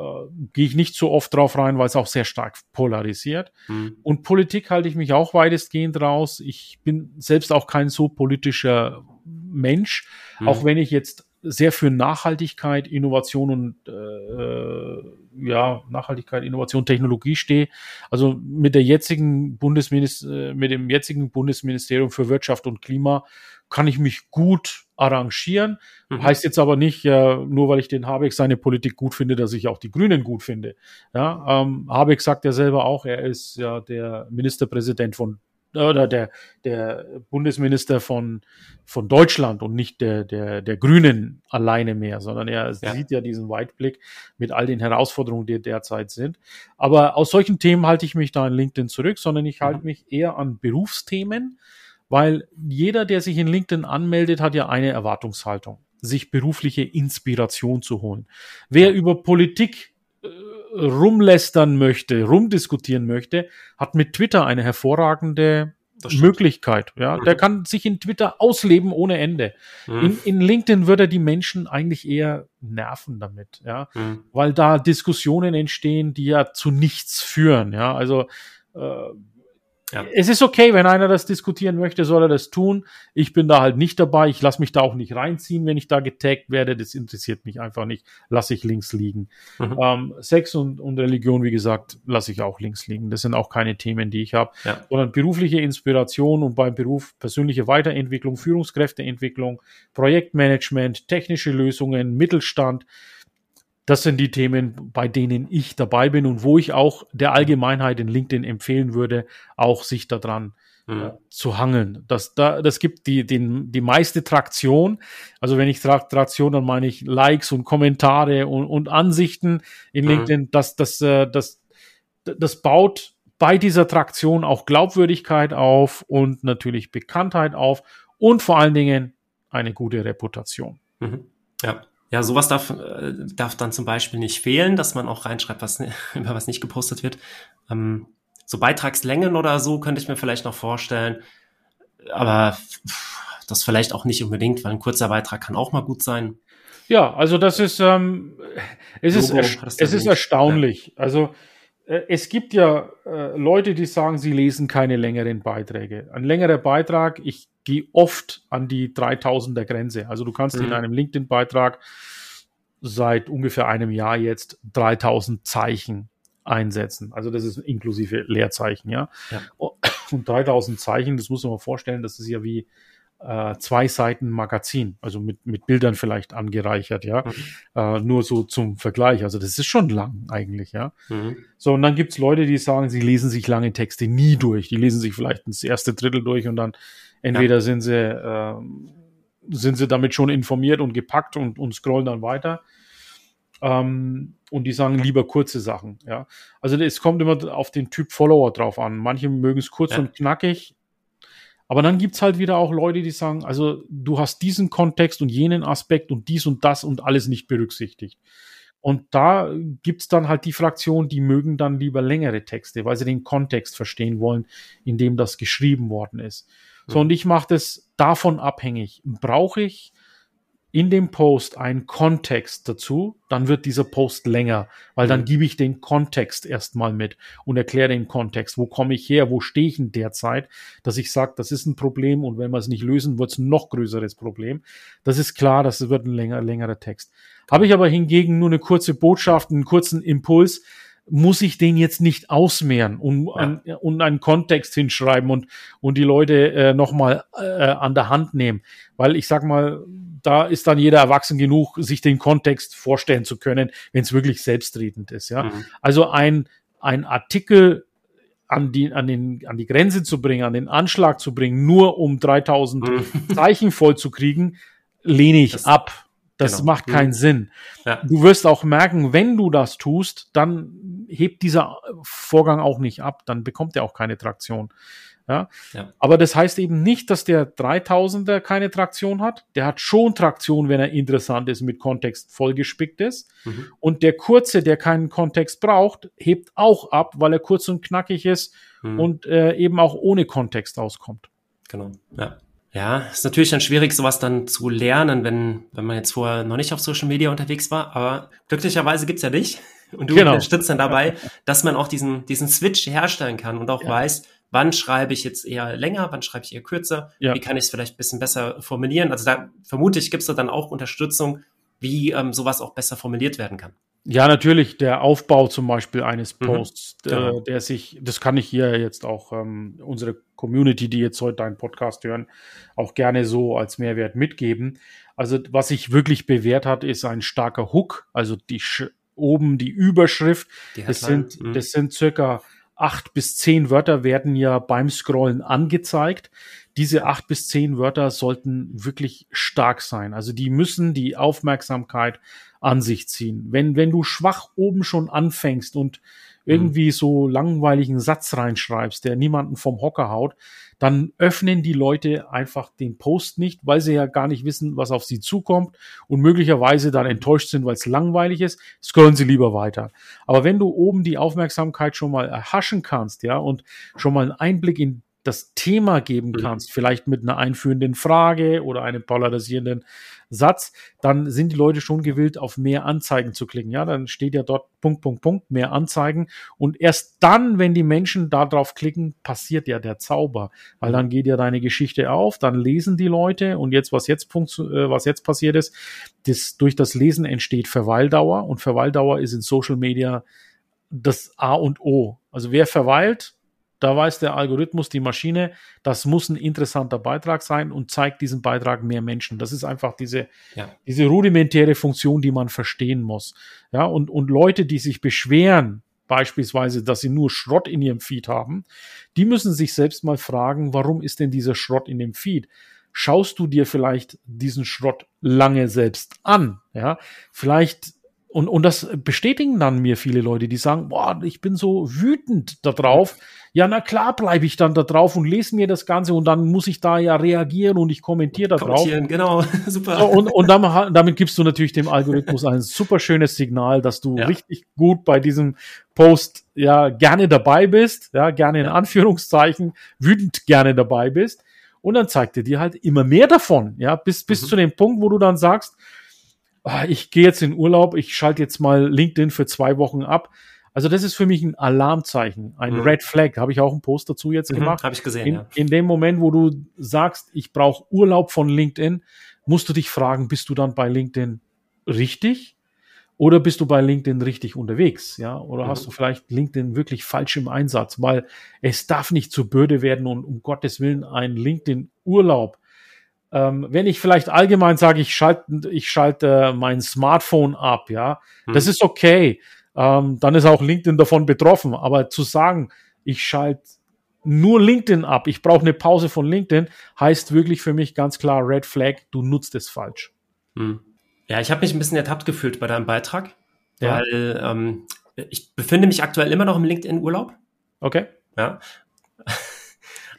S2: gehe ich nicht so oft drauf rein, weil es auch sehr stark polarisiert. Mhm. Und Politik halte ich mich auch weitestgehend raus. Ich bin selbst auch kein so politischer Mensch, mhm. auch wenn ich jetzt sehr für Nachhaltigkeit, Innovation und äh, ja, Nachhaltigkeit, Innovation, Technologie stehe. Also mit der jetzigen Bundesminister, äh, mit dem jetzigen Bundesministerium für Wirtschaft und Klima kann ich mich gut arrangieren. Mhm. Heißt jetzt aber nicht, ja, nur weil ich den Habeck seine Politik gut finde, dass ich auch die Grünen gut finde. Ja, ähm, Habeck sagt ja selber auch, er ist ja der Ministerpräsident von oder der, der Bundesminister von, von Deutschland und nicht der, der, der Grünen alleine mehr, sondern er ja. sieht ja diesen Weitblick mit all den Herausforderungen, die derzeit sind. Aber aus solchen Themen halte ich mich da in LinkedIn zurück, sondern ich halte mhm. mich eher an Berufsthemen, weil jeder, der sich in LinkedIn anmeldet, hat ja eine Erwartungshaltung, sich berufliche Inspiration zu holen. Wer über Politik rumlästern möchte, rumdiskutieren möchte, hat mit Twitter eine hervorragende Möglichkeit. Ja, mhm. der kann sich in Twitter ausleben ohne Ende. Mhm. In, in LinkedIn würde er die Menschen eigentlich eher nerven damit, ja, mhm. weil da Diskussionen entstehen, die ja zu nichts führen. Ja, also äh, ja. Es ist okay, wenn einer das diskutieren möchte, soll er das tun. Ich bin da halt nicht dabei. Ich lasse mich da auch nicht reinziehen, wenn ich da getaggt werde. Das interessiert mich einfach nicht. Lasse ich links liegen. Mhm. Ähm, Sex und, und Religion, wie gesagt, lasse ich auch links liegen. Das sind auch keine Themen, die ich habe. Ja. Sondern berufliche Inspiration und beim Beruf persönliche Weiterentwicklung, Führungskräfteentwicklung, Projektmanagement, technische Lösungen, Mittelstand das sind die Themen, bei denen ich dabei bin und wo ich auch der Allgemeinheit in LinkedIn empfehlen würde, auch sich daran mhm. äh, zu hangeln. Das, da, das gibt die, den, die meiste Traktion. Also wenn ich Traktion, dann meine ich Likes und Kommentare und, und Ansichten in mhm. LinkedIn. Das, das, äh, das, das baut bei dieser Traktion auch Glaubwürdigkeit auf und natürlich Bekanntheit auf und vor allen Dingen eine gute Reputation.
S1: Mhm. Ja. Ja, sowas darf, äh, darf dann zum Beispiel nicht fehlen, dass man auch reinschreibt, was, *laughs* über was nicht gepostet wird. Ähm, so Beitragslängen oder so könnte ich mir vielleicht noch vorstellen. Aber das vielleicht auch nicht unbedingt, weil ein kurzer Beitrag kann auch mal gut sein.
S2: Ja, also das ist, ähm, es ist, es ist erstaunlich. Ja. Also äh, es gibt ja äh, Leute, die sagen, sie lesen keine längeren Beiträge. Ein längerer Beitrag, ich gehe oft an die 3000er Grenze. Also du kannst mhm. in einem LinkedIn-Beitrag seit ungefähr einem Jahr jetzt 3000 Zeichen einsetzen. Also das ist inklusive Leerzeichen, ja. ja. Und 3000 Zeichen, das muss man mal vorstellen, das ist ja wie äh, zwei Seiten Magazin, also mit, mit Bildern vielleicht angereichert, ja. Mhm. Äh, nur so zum Vergleich. Also das ist schon lang eigentlich, ja. Mhm. So, und dann gibt's Leute, die sagen, sie lesen sich lange Texte nie durch. Die lesen sich vielleicht das erste Drittel durch und dann entweder ja. sind sie, äh, sind sie damit schon informiert und gepackt und, und scrollen dann weiter. Ähm, und die sagen lieber kurze Sachen, ja. Also es kommt immer auf den Typ Follower drauf an. Manche mögen es kurz ja. und knackig, aber dann gibt's halt wieder auch Leute, die sagen, also du hast diesen Kontext und jenen Aspekt und dies und das und alles nicht berücksichtigt. Und da gibt's dann halt die Fraktion, die mögen dann lieber längere Texte, weil sie den Kontext verstehen wollen, in dem das geschrieben worden ist. So, und ich mache das davon abhängig. Brauche ich in dem Post einen Kontext dazu, dann wird dieser Post länger, weil dann gebe ich den Kontext erstmal mit und erkläre den Kontext. Wo komme ich her? Wo stehe ich in der Zeit? Dass ich sage, das ist ein Problem und wenn wir es nicht lösen, wird es ein noch größeres Problem. Das ist klar, das wird ein länger, längerer Text. Habe ich aber hingegen nur eine kurze Botschaft, einen kurzen Impuls, muss ich den jetzt nicht ausmehren und, ja. an, und einen Kontext hinschreiben und, und die Leute äh, nochmal äh, an der Hand nehmen. Weil ich sag mal, da ist dann jeder erwachsen genug, sich den Kontext vorstellen zu können, wenn es wirklich selbstredend ist. Ja? Mhm. Also ein, ein Artikel an die, an, den, an die Grenze zu bringen, an den Anschlag zu bringen, nur um 3000 mhm. Zeichen voll zu kriegen, lehne ich das, ab. Das genau. macht keinen mhm. Sinn. Ja. Du wirst auch merken, wenn du das tust, dann hebt dieser Vorgang auch nicht ab, dann bekommt er auch keine Traktion. Ja? ja? Aber das heißt eben nicht, dass der 3000er keine Traktion hat. Der hat schon Traktion, wenn er interessant ist, mit Kontext vollgespickt ist. Mhm. Und der kurze, der keinen Kontext braucht, hebt auch ab, weil er kurz und knackig ist mhm. und äh, eben auch ohne Kontext auskommt.
S1: Genau, ja. Ja, ist natürlich dann schwierig, sowas dann zu lernen, wenn, wenn man jetzt vorher noch nicht auf Social Media unterwegs war. Aber glücklicherweise gibt's ja dich. *laughs* Und du genau. unterstützt dann dabei, dass man auch diesen, diesen Switch herstellen kann und auch ja. weiß, wann schreibe ich jetzt eher länger, wann schreibe ich eher kürzer, ja. wie kann ich es vielleicht ein bisschen besser formulieren. Also da vermute ich, gibt's da dann auch Unterstützung, wie ähm, sowas auch besser formuliert werden kann.
S2: Ja, natürlich, der Aufbau zum Beispiel eines mhm. Posts, mhm, genau. äh, der sich, das kann ich hier jetzt auch ähm, unsere Community, die jetzt heute deinen Podcast hören, auch gerne so als Mehrwert mitgeben. Also was sich wirklich bewährt hat, ist ein starker Hook, also die oben die Überschrift. Die das sind, mhm. das sind circa acht bis zehn Wörter werden ja beim Scrollen angezeigt. Diese acht bis zehn Wörter sollten wirklich stark sein. Also die müssen die Aufmerksamkeit an sich ziehen. Wenn, wenn du schwach oben schon anfängst und irgendwie so langweiligen Satz reinschreibst, der niemanden vom Hocker haut, dann öffnen die Leute einfach den Post nicht, weil sie ja gar nicht wissen, was auf sie zukommt und möglicherweise dann enttäuscht sind, weil es langweilig ist, scrollen sie lieber weiter. Aber wenn du oben die Aufmerksamkeit schon mal erhaschen kannst, ja, und schon mal einen Einblick in das Thema geben mhm. kannst, vielleicht mit einer einführenden Frage oder einem polarisierenden Satz, dann sind die Leute schon gewillt, auf mehr Anzeigen zu klicken. Ja, dann steht ja dort Punkt, Punkt, Punkt, mehr Anzeigen. Und erst dann, wenn die Menschen da drauf klicken, passiert ja der Zauber. Weil dann geht ja deine Geschichte auf, dann lesen die Leute und jetzt, was jetzt, äh, was jetzt passiert ist, das, durch das Lesen entsteht Verweildauer und Verweildauer ist in Social Media das A und O. Also wer verweilt, da weiß der Algorithmus, die Maschine, das muss ein interessanter Beitrag sein und zeigt diesen Beitrag mehr Menschen. Das ist einfach diese, ja. diese rudimentäre Funktion, die man verstehen muss. Ja, und, und Leute, die sich beschweren, beispielsweise, dass sie nur Schrott in ihrem Feed haben, die müssen sich selbst mal fragen, warum ist denn dieser Schrott in dem Feed? Schaust du dir vielleicht diesen Schrott lange selbst an? Ja, vielleicht und, und das bestätigen dann mir viele Leute, die sagen, boah, ich bin so wütend da drauf. Ja, na klar bleibe ich dann da drauf und lese mir das Ganze und dann muss ich da ja reagieren und ich kommentiere da drauf.
S1: genau, *laughs* super.
S2: So, und und damit, damit gibst du natürlich dem Algorithmus ein super schönes Signal, dass du ja. richtig gut bei diesem Post ja gerne dabei bist, ja, gerne in ja. Anführungszeichen, wütend gerne dabei bist. Und dann zeigt er dir halt immer mehr davon, ja, bis, bis mhm. zu dem Punkt, wo du dann sagst, ich gehe jetzt in Urlaub, ich schalte jetzt mal LinkedIn für zwei Wochen ab. Also das ist für mich ein Alarmzeichen, ein mhm. Red Flag. Habe ich auch einen Post dazu jetzt mhm, gemacht.
S1: Habe ich gesehen.
S2: In,
S1: ja.
S2: in dem Moment, wo du sagst, ich brauche Urlaub von LinkedIn, musst du dich fragen, bist du dann bei LinkedIn richtig? Oder bist du bei LinkedIn richtig unterwegs? Ja, oder mhm. hast du vielleicht LinkedIn wirklich falsch im Einsatz? Weil es darf nicht zur Bürde werden und um Gottes Willen ein LinkedIn Urlaub ähm, wenn ich vielleicht allgemein sage, ich schalte, ich schalte mein Smartphone ab, ja, hm. das ist okay. Ähm, dann ist auch LinkedIn davon betroffen. Aber zu sagen, ich schalte nur LinkedIn ab, ich brauche eine Pause von LinkedIn, heißt wirklich für mich ganz klar Red Flag, du nutzt es falsch.
S1: Hm. Ja, ich habe mich ein bisschen ertappt gefühlt bei deinem Beitrag, ja. weil ähm, ich befinde mich aktuell immer noch im LinkedIn-Urlaub.
S2: Okay.
S1: Ja.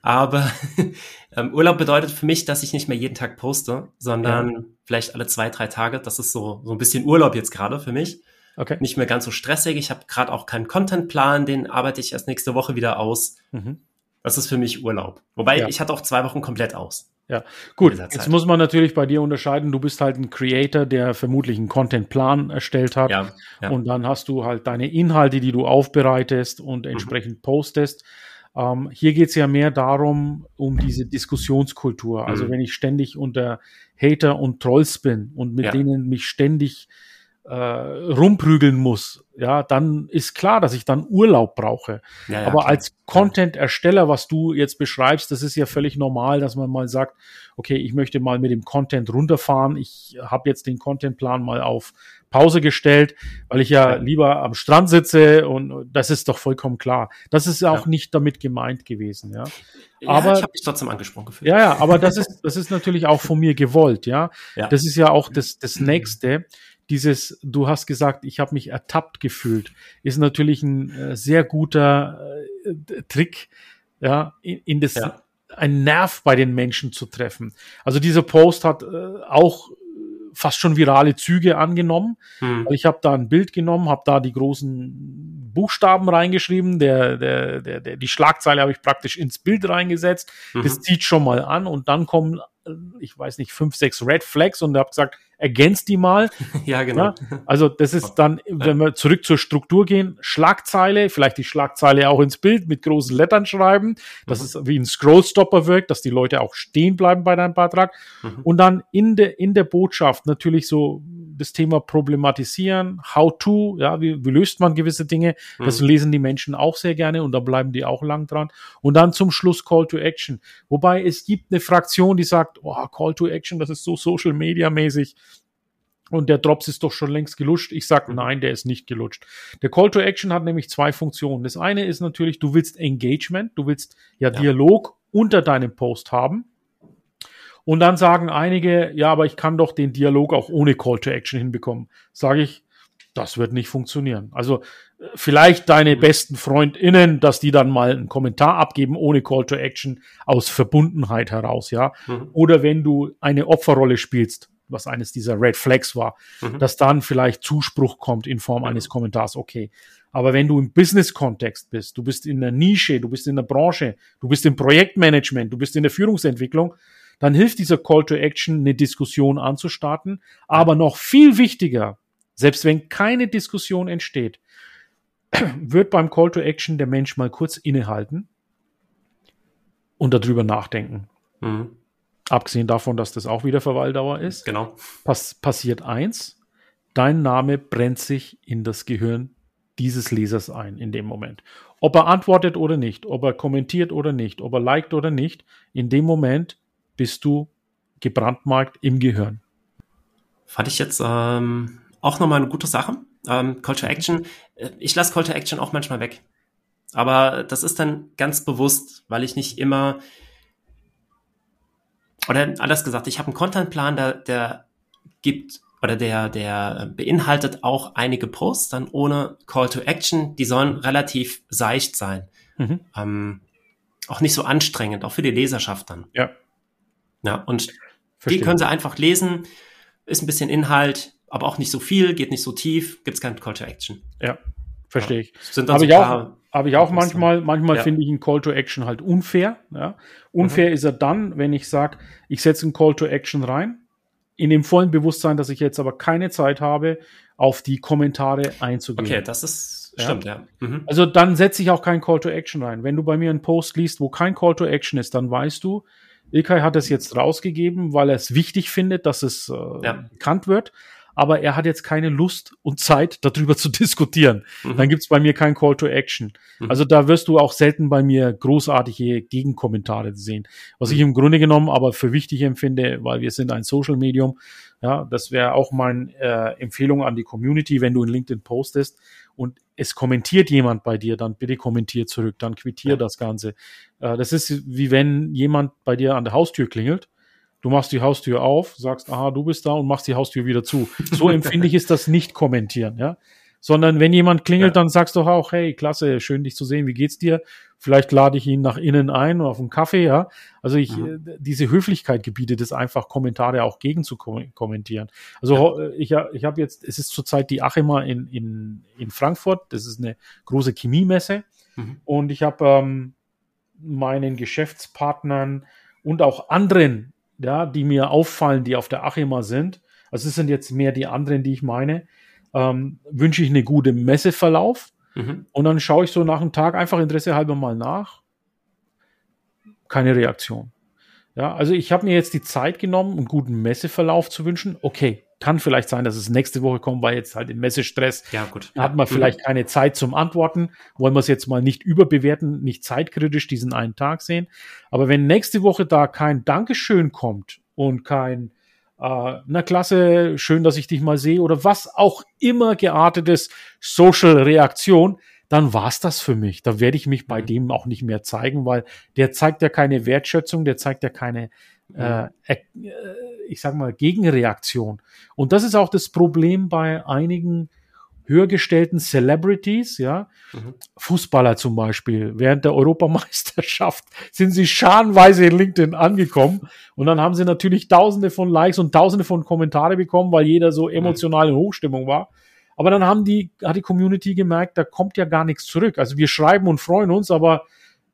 S1: Aber *laughs* ähm, Urlaub bedeutet für mich, dass ich nicht mehr jeden Tag poste, sondern ja. vielleicht alle zwei, drei Tage. Das ist so, so ein bisschen Urlaub jetzt gerade für mich. Okay. Nicht mehr ganz so stressig. Ich habe gerade auch keinen Contentplan, den arbeite ich erst nächste Woche wieder aus. Mhm. Das ist für mich Urlaub. Wobei ja. ich hatte auch zwei Wochen komplett aus.
S2: Ja, gut. Jetzt muss man natürlich bei dir unterscheiden. Du bist halt ein Creator, der vermutlich einen Contentplan erstellt hat. Ja, ja. Und dann hast du halt deine Inhalte, die du aufbereitest und mhm. entsprechend mhm. postest. Ähm, hier geht es ja mehr darum, um diese Diskussionskultur. Also mhm. wenn ich ständig unter Hater und Trolls bin und mit ja. denen mich ständig äh, rumprügeln muss, ja, dann ist klar, dass ich dann Urlaub brauche. Ja, ja, Aber klar. als Content-Ersteller, was du jetzt beschreibst, das ist ja völlig normal, dass man mal sagt, okay, ich möchte mal mit dem Content runterfahren. Ich habe jetzt den Contentplan mal auf Pause gestellt, weil ich ja, ja, lieber am Strand sitze und das ist doch vollkommen klar. Das ist auch nicht damit gemeint gewesen, ja.
S1: Aber ich habe mich trotzdem angesprochen gefühlt.
S2: Ja, ja, aber das ist das ist natürlich auch von mir gewollt, ja. Das ist ja auch das das nächste dieses, du hast gesagt, ich habe mich ertappt gefühlt, ist natürlich ein äh, sehr guter äh, Trick, ja, in, in das, ja. ein Nerv bei den Menschen zu treffen. Also dieser Post hat äh, auch fast schon virale Züge angenommen, hm. weil ich habe da ein Bild genommen, habe da die großen Buchstaben reingeschrieben, der, der, der, der die Schlagzeile habe ich praktisch ins Bild reingesetzt. Mhm. Das zieht schon mal an und dann kommen, äh, ich weiß nicht, fünf, sechs Red Flags und habe gesagt, ergänzt die mal. *laughs*
S1: ja, genau. Ja,
S2: also das ist dann, wenn wir zurück zur Struktur gehen, Schlagzeile, vielleicht die Schlagzeile auch ins Bild mit großen Lettern schreiben, dass mhm. es wie ein Scrollstopper wirkt, dass die Leute auch stehen bleiben bei deinem Beitrag. Mhm. Und dann in der, in der Botschaft natürlich so das Thema problematisieren, how to, ja, wie, wie löst man gewisse Dinge, das mhm. lesen die Menschen auch sehr gerne und da bleiben die auch lang dran. Und dann zum Schluss Call to Action. Wobei es gibt eine Fraktion, die sagt, oh, Call to Action, das ist so Social Media mäßig und der Drops ist doch schon längst gelutscht. Ich sage, mhm. nein, der ist nicht gelutscht. Der Call to Action hat nämlich zwei Funktionen. Das eine ist natürlich, du willst Engagement, du willst ja, ja. Dialog unter deinem Post haben. Und dann sagen einige, ja, aber ich kann doch den Dialog auch ohne Call to Action hinbekommen. Sage ich, das wird nicht funktionieren. Also vielleicht deine besten FreundInnen, dass die dann mal einen Kommentar abgeben ohne Call to Action aus Verbundenheit heraus, ja. Mhm. Oder wenn du eine Opferrolle spielst, was eines dieser Red Flags war, mhm. dass dann vielleicht Zuspruch kommt in Form mhm. eines Kommentars, okay. Aber wenn du im Business-Kontext bist, du bist in der Nische, du bist in der Branche, du bist im Projektmanagement, du bist in der Führungsentwicklung, dann hilft dieser Call to Action, eine Diskussion anzustarten. Aber noch viel wichtiger, selbst wenn keine Diskussion entsteht, *clears throat* wird beim Call to Action der Mensch mal kurz innehalten und darüber nachdenken. Mhm. Abgesehen davon, dass das auch wieder Verweildauer ist.
S1: Genau.
S2: Pass passiert eins. Dein Name brennt sich in das Gehirn dieses Lesers ein in dem Moment. Ob er antwortet oder nicht, ob er kommentiert oder nicht, ob er liked oder nicht, in dem Moment bist du gebrandmarkt im Gehirn.
S1: Fand ich jetzt ähm, auch nochmal eine gute Sache. Ähm, Call to Action. Äh, ich lasse Call to Action auch manchmal weg. Aber das ist dann ganz bewusst, weil ich nicht immer, oder anders gesagt, ich habe einen Contentplan, der, der gibt oder der, der beinhaltet auch einige Posts dann ohne Call to Action. Die sollen relativ seicht sein. Mhm. Ähm, auch nicht so anstrengend, auch für die Leserschaft dann.
S2: Ja.
S1: Ja, und Verstehe. die können sie einfach lesen. Ist ein bisschen Inhalt, aber auch nicht so viel, geht nicht so tief, gibt es keinen Call to Action.
S2: Ja, verstehe ich. Sind Habe so ich auch, habe ich auch manchmal, manchmal ja. finde ich einen Call to Action halt unfair. Ja. Unfair mhm. ist er dann, wenn ich sage, ich setze einen Call to Action rein, in dem vollen Bewusstsein, dass ich jetzt aber keine Zeit habe, auf die Kommentare einzugehen.
S1: Okay, das ist ja. stimmt, ja.
S2: Mhm. Also dann setze ich auch keinen Call to Action rein. Wenn du bei mir einen Post liest, wo kein Call to Action ist, dann weißt du, Ilkay hat es jetzt rausgegeben, weil er es wichtig findet, dass es äh, ja. bekannt wird aber er hat jetzt keine Lust und Zeit, darüber zu diskutieren. Mhm. Dann gibt's bei mir kein Call to Action. Mhm. Also da wirst du auch selten bei mir großartige Gegenkommentare sehen. Was mhm. ich im Grunde genommen aber für wichtig empfinde, weil wir sind ein Social Medium, ja, das wäre auch meine äh, Empfehlung an die Community, wenn du in LinkedIn postest und es kommentiert jemand bei dir, dann bitte kommentier zurück, dann quittier ja. das Ganze. Äh, das ist wie wenn jemand bei dir an der Haustür klingelt Du machst die Haustür auf, sagst, aha, du bist da und machst die Haustür wieder zu. So *laughs* empfinde ich ist das nicht kommentieren, ja. Sondern wenn jemand klingelt, ja. dann sagst du auch, hey, klasse, schön dich zu sehen, wie geht's dir? Vielleicht lade ich ihn nach innen ein oder auf einen Kaffee, ja. Also ich, mhm. diese Höflichkeit gebietet es einfach, Kommentare auch gegen zu kommentieren. Also ja. ich, ich habe jetzt, es ist zurzeit die Achema in, in, in Frankfurt, das ist eine große Chemiemesse. Mhm. Und ich habe ähm, meinen Geschäftspartnern und auch anderen ja, die mir auffallen, die auf der Achima sind, also es sind jetzt mehr die anderen, die ich meine, ähm, wünsche ich eine gute Messeverlauf. Mhm. Und dann schaue ich so nach einem Tag einfach Interesse halber mal nach. Keine Reaktion. Ja, also ich habe mir jetzt die Zeit genommen, einen guten Messeverlauf zu wünschen. Okay, kann vielleicht sein, dass es nächste Woche kommt, weil jetzt halt im Messestress
S1: ja, gut.
S2: hat man vielleicht keine Zeit zum Antworten. Wollen wir es jetzt mal nicht überbewerten, nicht zeitkritisch diesen einen Tag sehen. Aber wenn nächste Woche da kein Dankeschön kommt und kein äh, na klasse, schön, dass ich dich mal sehe oder was auch immer geartetes Social Reaktion, dann war's das für mich. Da werde ich mich bei mhm. dem auch nicht mehr zeigen, weil der zeigt ja keine Wertschätzung, der zeigt ja keine äh, äh, ich sag mal, Gegenreaktion. Und das ist auch das Problem bei einigen höhergestellten Celebrities, ja, mhm. Fußballer zum Beispiel. Während der Europameisterschaft sind sie scharenweise in LinkedIn angekommen und dann haben sie natürlich Tausende von Likes und Tausende von Kommentare bekommen, weil jeder so mhm. emotional in Hochstimmung war. Aber dann haben die, hat die Community gemerkt, da kommt ja gar nichts zurück. Also wir schreiben und freuen uns, aber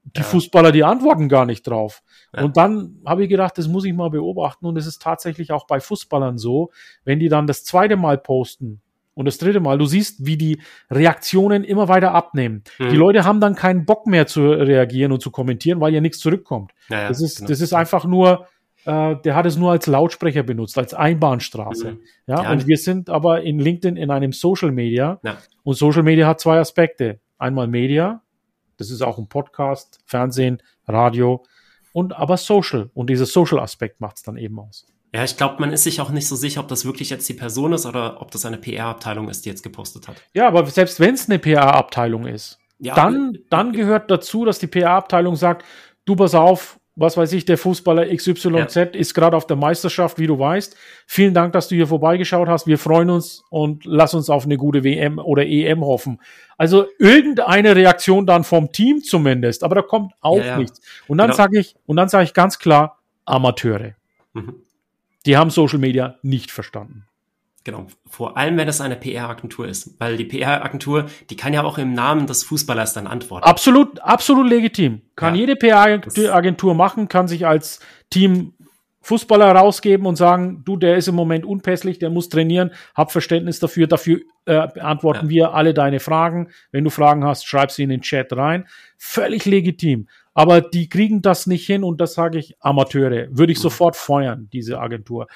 S2: die ja. Fußballer, die antworten gar nicht drauf. Ja. Und dann habe ich gedacht, das muss ich mal beobachten. Und es ist tatsächlich auch bei Fußballern so, wenn die dann das zweite Mal posten und das dritte Mal, du siehst, wie die Reaktionen immer weiter abnehmen. Mhm. Die Leute haben dann keinen Bock mehr zu reagieren und zu kommentieren, weil ja nichts zurückkommt. Ja, das ist, genau. das ist einfach nur, äh, der hat es nur als Lautsprecher benutzt, als Einbahnstraße. Mhm. Ja, und wir sind aber in LinkedIn in einem Social Media. Und Social Media hat zwei Aspekte. Einmal Media, das ist auch ein Podcast, Fernsehen, Radio und aber Social. Und dieser Social-Aspekt macht es dann eben aus.
S1: Ja, ich glaube, man ist sich auch nicht so sicher, ob das wirklich jetzt die Person ist oder ob das eine PR-Abteilung ist, die jetzt gepostet hat.
S2: Ja, aber selbst wenn es eine PR-Abteilung ist, ja, dann, dann gehört dazu, dass die PR-Abteilung sagt, du pass auf, was weiß ich, der Fußballer XYZ ja. ist gerade auf der Meisterschaft, wie du weißt. Vielen Dank, dass du hier vorbeigeschaut hast. Wir freuen uns und lass uns auf eine gute WM oder EM hoffen. Also irgendeine Reaktion dann vom Team zumindest, aber da kommt auch ja, ja. nichts. Und dann genau. sage ich, und dann sage ich ganz klar, Amateure. Mhm. Die haben Social Media nicht verstanden.
S1: Genau, vor allem wenn es eine PR-Agentur ist, weil die PR-Agentur, die kann ja auch im Namen des Fußballers dann antworten.
S2: Absolut, absolut legitim. Kann ja, jede PR-Agentur machen, kann sich als Team Fußballer rausgeben und sagen, du, der ist im Moment unpässlich, der muss trainieren, hab Verständnis dafür, dafür äh, beantworten ja. wir alle deine Fragen. Wenn du Fragen hast, schreib sie in den Chat rein. Völlig legitim. Aber die kriegen das nicht hin und das sage ich Amateure. Würde ich mhm. sofort feuern, diese Agentur.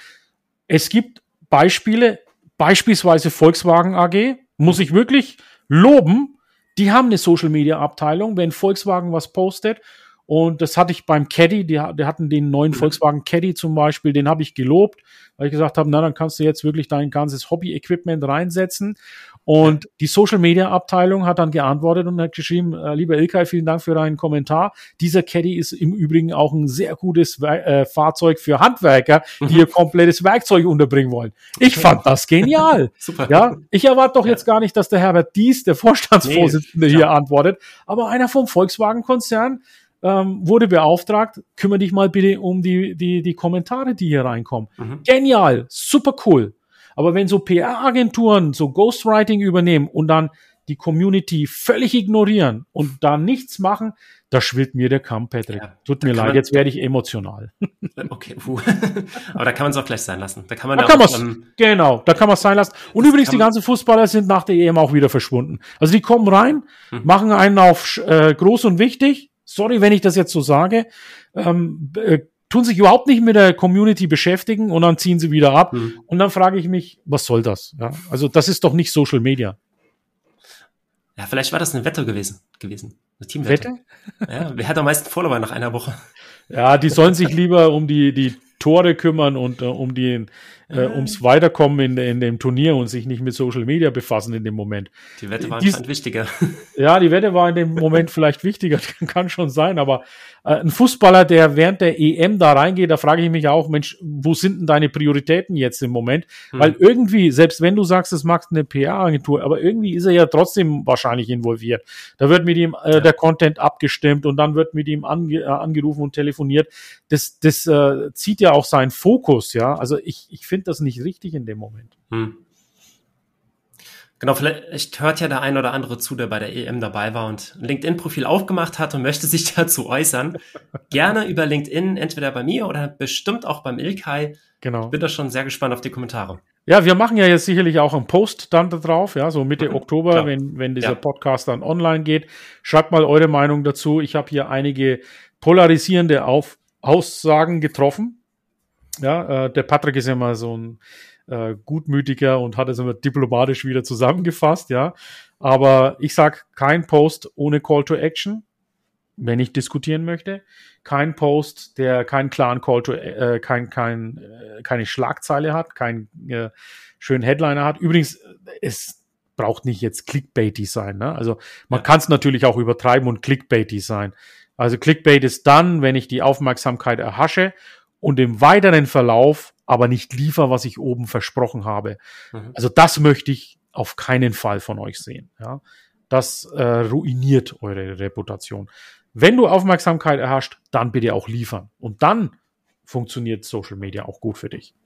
S2: Es gibt Beispiele, beispielsweise Volkswagen AG, muss ich wirklich loben, die haben eine Social Media Abteilung, wenn Volkswagen was postet und das hatte ich beim Caddy, die, die hatten den neuen mhm. Volkswagen Caddy zum Beispiel, den habe ich gelobt, weil ich gesagt habe, na, dann kannst du jetzt wirklich dein ganzes Hobby-Equipment reinsetzen. Und die Social Media Abteilung hat dann geantwortet und hat geschrieben, äh, lieber Ilkay, vielen Dank für deinen Kommentar. Dieser Caddy ist im Übrigen auch ein sehr gutes äh, Fahrzeug für Handwerker, die mhm. ihr komplettes Werkzeug unterbringen wollen. Ich fand das genial. *laughs* Super. Ja, ich erwarte doch jetzt gar nicht, dass der Herbert Dies, der Vorstandsvorsitzende, nee, hier antwortet, aber einer vom Volkswagen-Konzern, ähm, wurde beauftragt, kümmere dich mal bitte um die, die, die Kommentare, die hier reinkommen. Mhm. Genial, super cool. Aber wenn so PR-Agenturen so Ghostwriting übernehmen und dann die Community völlig ignorieren und da nichts machen, da schwillt mir der Kamm, Patrick. Ja, Tut mir leid, jetzt werde ich emotional. *laughs*
S1: Okay, puh. aber da kann man es auch gleich sein lassen. Da kann man
S2: da
S1: ja
S2: kann auch, ähm, genau, da kann man es sein lassen. Und übrigens, die ganzen Fußballer sind nach der EM auch wieder verschwunden. Also die kommen rein, mhm. machen einen auf äh, groß und wichtig, sorry, wenn ich das jetzt so sage, ähm, äh, tun sich überhaupt nicht mit der Community beschäftigen und dann ziehen sie wieder ab. Mhm. Und dann frage ich mich, was soll das? Ja, also das ist doch nicht Social Media.
S1: Ja, vielleicht war das eine Wette gewesen. gewesen. Eine Teamwette. Wette? Ja, wer hat am meisten Follower nach einer Woche?
S2: Ja, die sollen sich lieber um die, die Tore kümmern und äh, um die, äh, ums Weiterkommen in, in dem Turnier und sich nicht mit Social Media befassen in dem Moment.
S1: Die Wette war Dies, wichtiger.
S2: Ja, die Wette war in dem Moment vielleicht wichtiger, *laughs* kann schon sein, aber äh, ein Fußballer, der während der EM da reingeht, da frage ich mich auch, Mensch, wo sind denn deine Prioritäten jetzt im Moment? Hm. Weil irgendwie, selbst wenn du sagst, es magst eine PR-Agentur, aber irgendwie ist er ja trotzdem wahrscheinlich involviert. Da wird mit ihm äh, ja. der Content abgestimmt und dann wird mit ihm ange äh, angerufen und telefoniert. Das, das äh, zieht ja auch seinen Fokus, ja. Also ich, ich finde das nicht richtig in dem Moment. Hm.
S1: Genau, vielleicht hört ja der ein oder andere zu, der bei der EM dabei war und ein LinkedIn-Profil aufgemacht hat und möchte sich *laughs* dazu äußern. Gerne über LinkedIn, entweder bei mir oder bestimmt auch beim Ilkai. Genau. Ich bin da schon sehr gespannt auf die Kommentare.
S2: Ja, wir machen ja jetzt sicherlich auch einen Post dann da drauf, ja, so Mitte mhm, Oktober, Klar. wenn, wenn dieser ja. Podcast dann online geht. Schreibt mal eure Meinung dazu. Ich habe hier einige polarisierende Auf Aussagen getroffen. Ja, äh, der Patrick ist ja mal so ein äh, gutmütiger und hat es immer diplomatisch wieder zusammengefasst, ja. Aber ich sag kein Post ohne Call to Action, wenn ich diskutieren möchte. Kein Post, der keinen klaren Call to, äh, kein, kein, äh, keine Schlagzeile hat, keinen äh, schönen Headliner hat. Übrigens, es braucht nicht jetzt clickbaity sein. Ne? Also man kann es natürlich auch übertreiben und clickbaity sein. Also Clickbait ist dann, wenn ich die Aufmerksamkeit erhasche und im weiteren Verlauf aber nicht liefer, was ich oben versprochen habe. Mhm. Also das möchte ich auf keinen Fall von euch sehen. Ja? Das äh, ruiniert eure Reputation. Wenn du Aufmerksamkeit erhascht, dann bitte auch liefern. Und dann funktioniert Social Media auch gut für dich.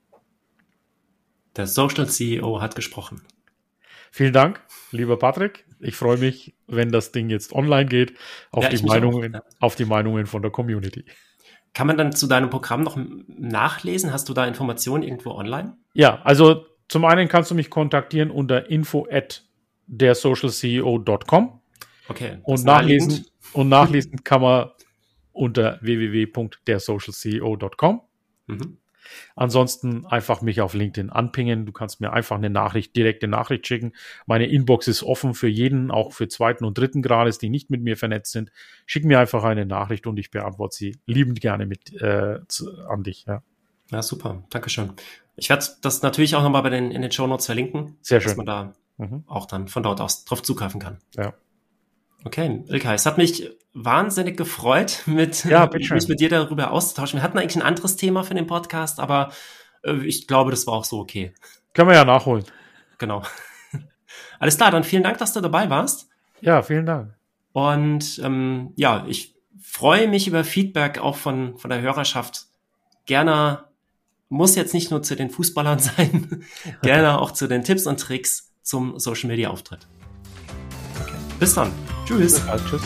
S1: Der Social CEO hat gesprochen.
S2: Vielen Dank, lieber Patrick. Ich freue mich, wenn das Ding jetzt online geht, auf, ja, die, Meinungen, auch, ja. auf die Meinungen von der Community.
S1: Kann man dann zu deinem Programm noch nachlesen? Hast du da Informationen irgendwo online?
S2: Ja, also zum einen kannst du mich kontaktieren unter info at dersocialceo.com. Okay. Und nachlesen, und nachlesen kann man unter www.dersocialceo.com. Mhm. Ansonsten einfach mich auf LinkedIn anpingen. Du kannst mir einfach eine Nachricht, direkte Nachricht schicken. Meine Inbox ist offen für jeden, auch für zweiten und dritten Grades, die nicht mit mir vernetzt sind. Schick mir einfach eine Nachricht und ich beantworte sie liebend gerne mit äh, zu, an dich. Ja.
S1: ja, super. Dankeschön. Ich werde das natürlich auch nochmal bei den, in den Show Notes verlinken.
S2: Sehr schön.
S1: Dass man da mhm. auch dann von dort aus drauf zugreifen kann.
S2: Ja.
S1: Okay, Ilka, es hat mich wahnsinnig gefreut, mit, ja, *laughs* mich mit dir darüber auszutauschen. Wir hatten eigentlich ein anderes Thema für den Podcast, aber äh, ich glaube, das war auch so okay.
S2: Können wir ja nachholen.
S1: Genau. *laughs* Alles klar, dann vielen Dank, dass du dabei warst.
S2: Ja, vielen Dank.
S1: Und ähm, ja, ich freue mich über Feedback auch von, von der Hörerschaft. Gerne, muss jetzt nicht nur zu den Fußballern *laughs* sein, gerne auch zu den Tipps und Tricks zum Social Media Auftritt. Okay. Bis dann.
S2: Tschüss. Tschüss.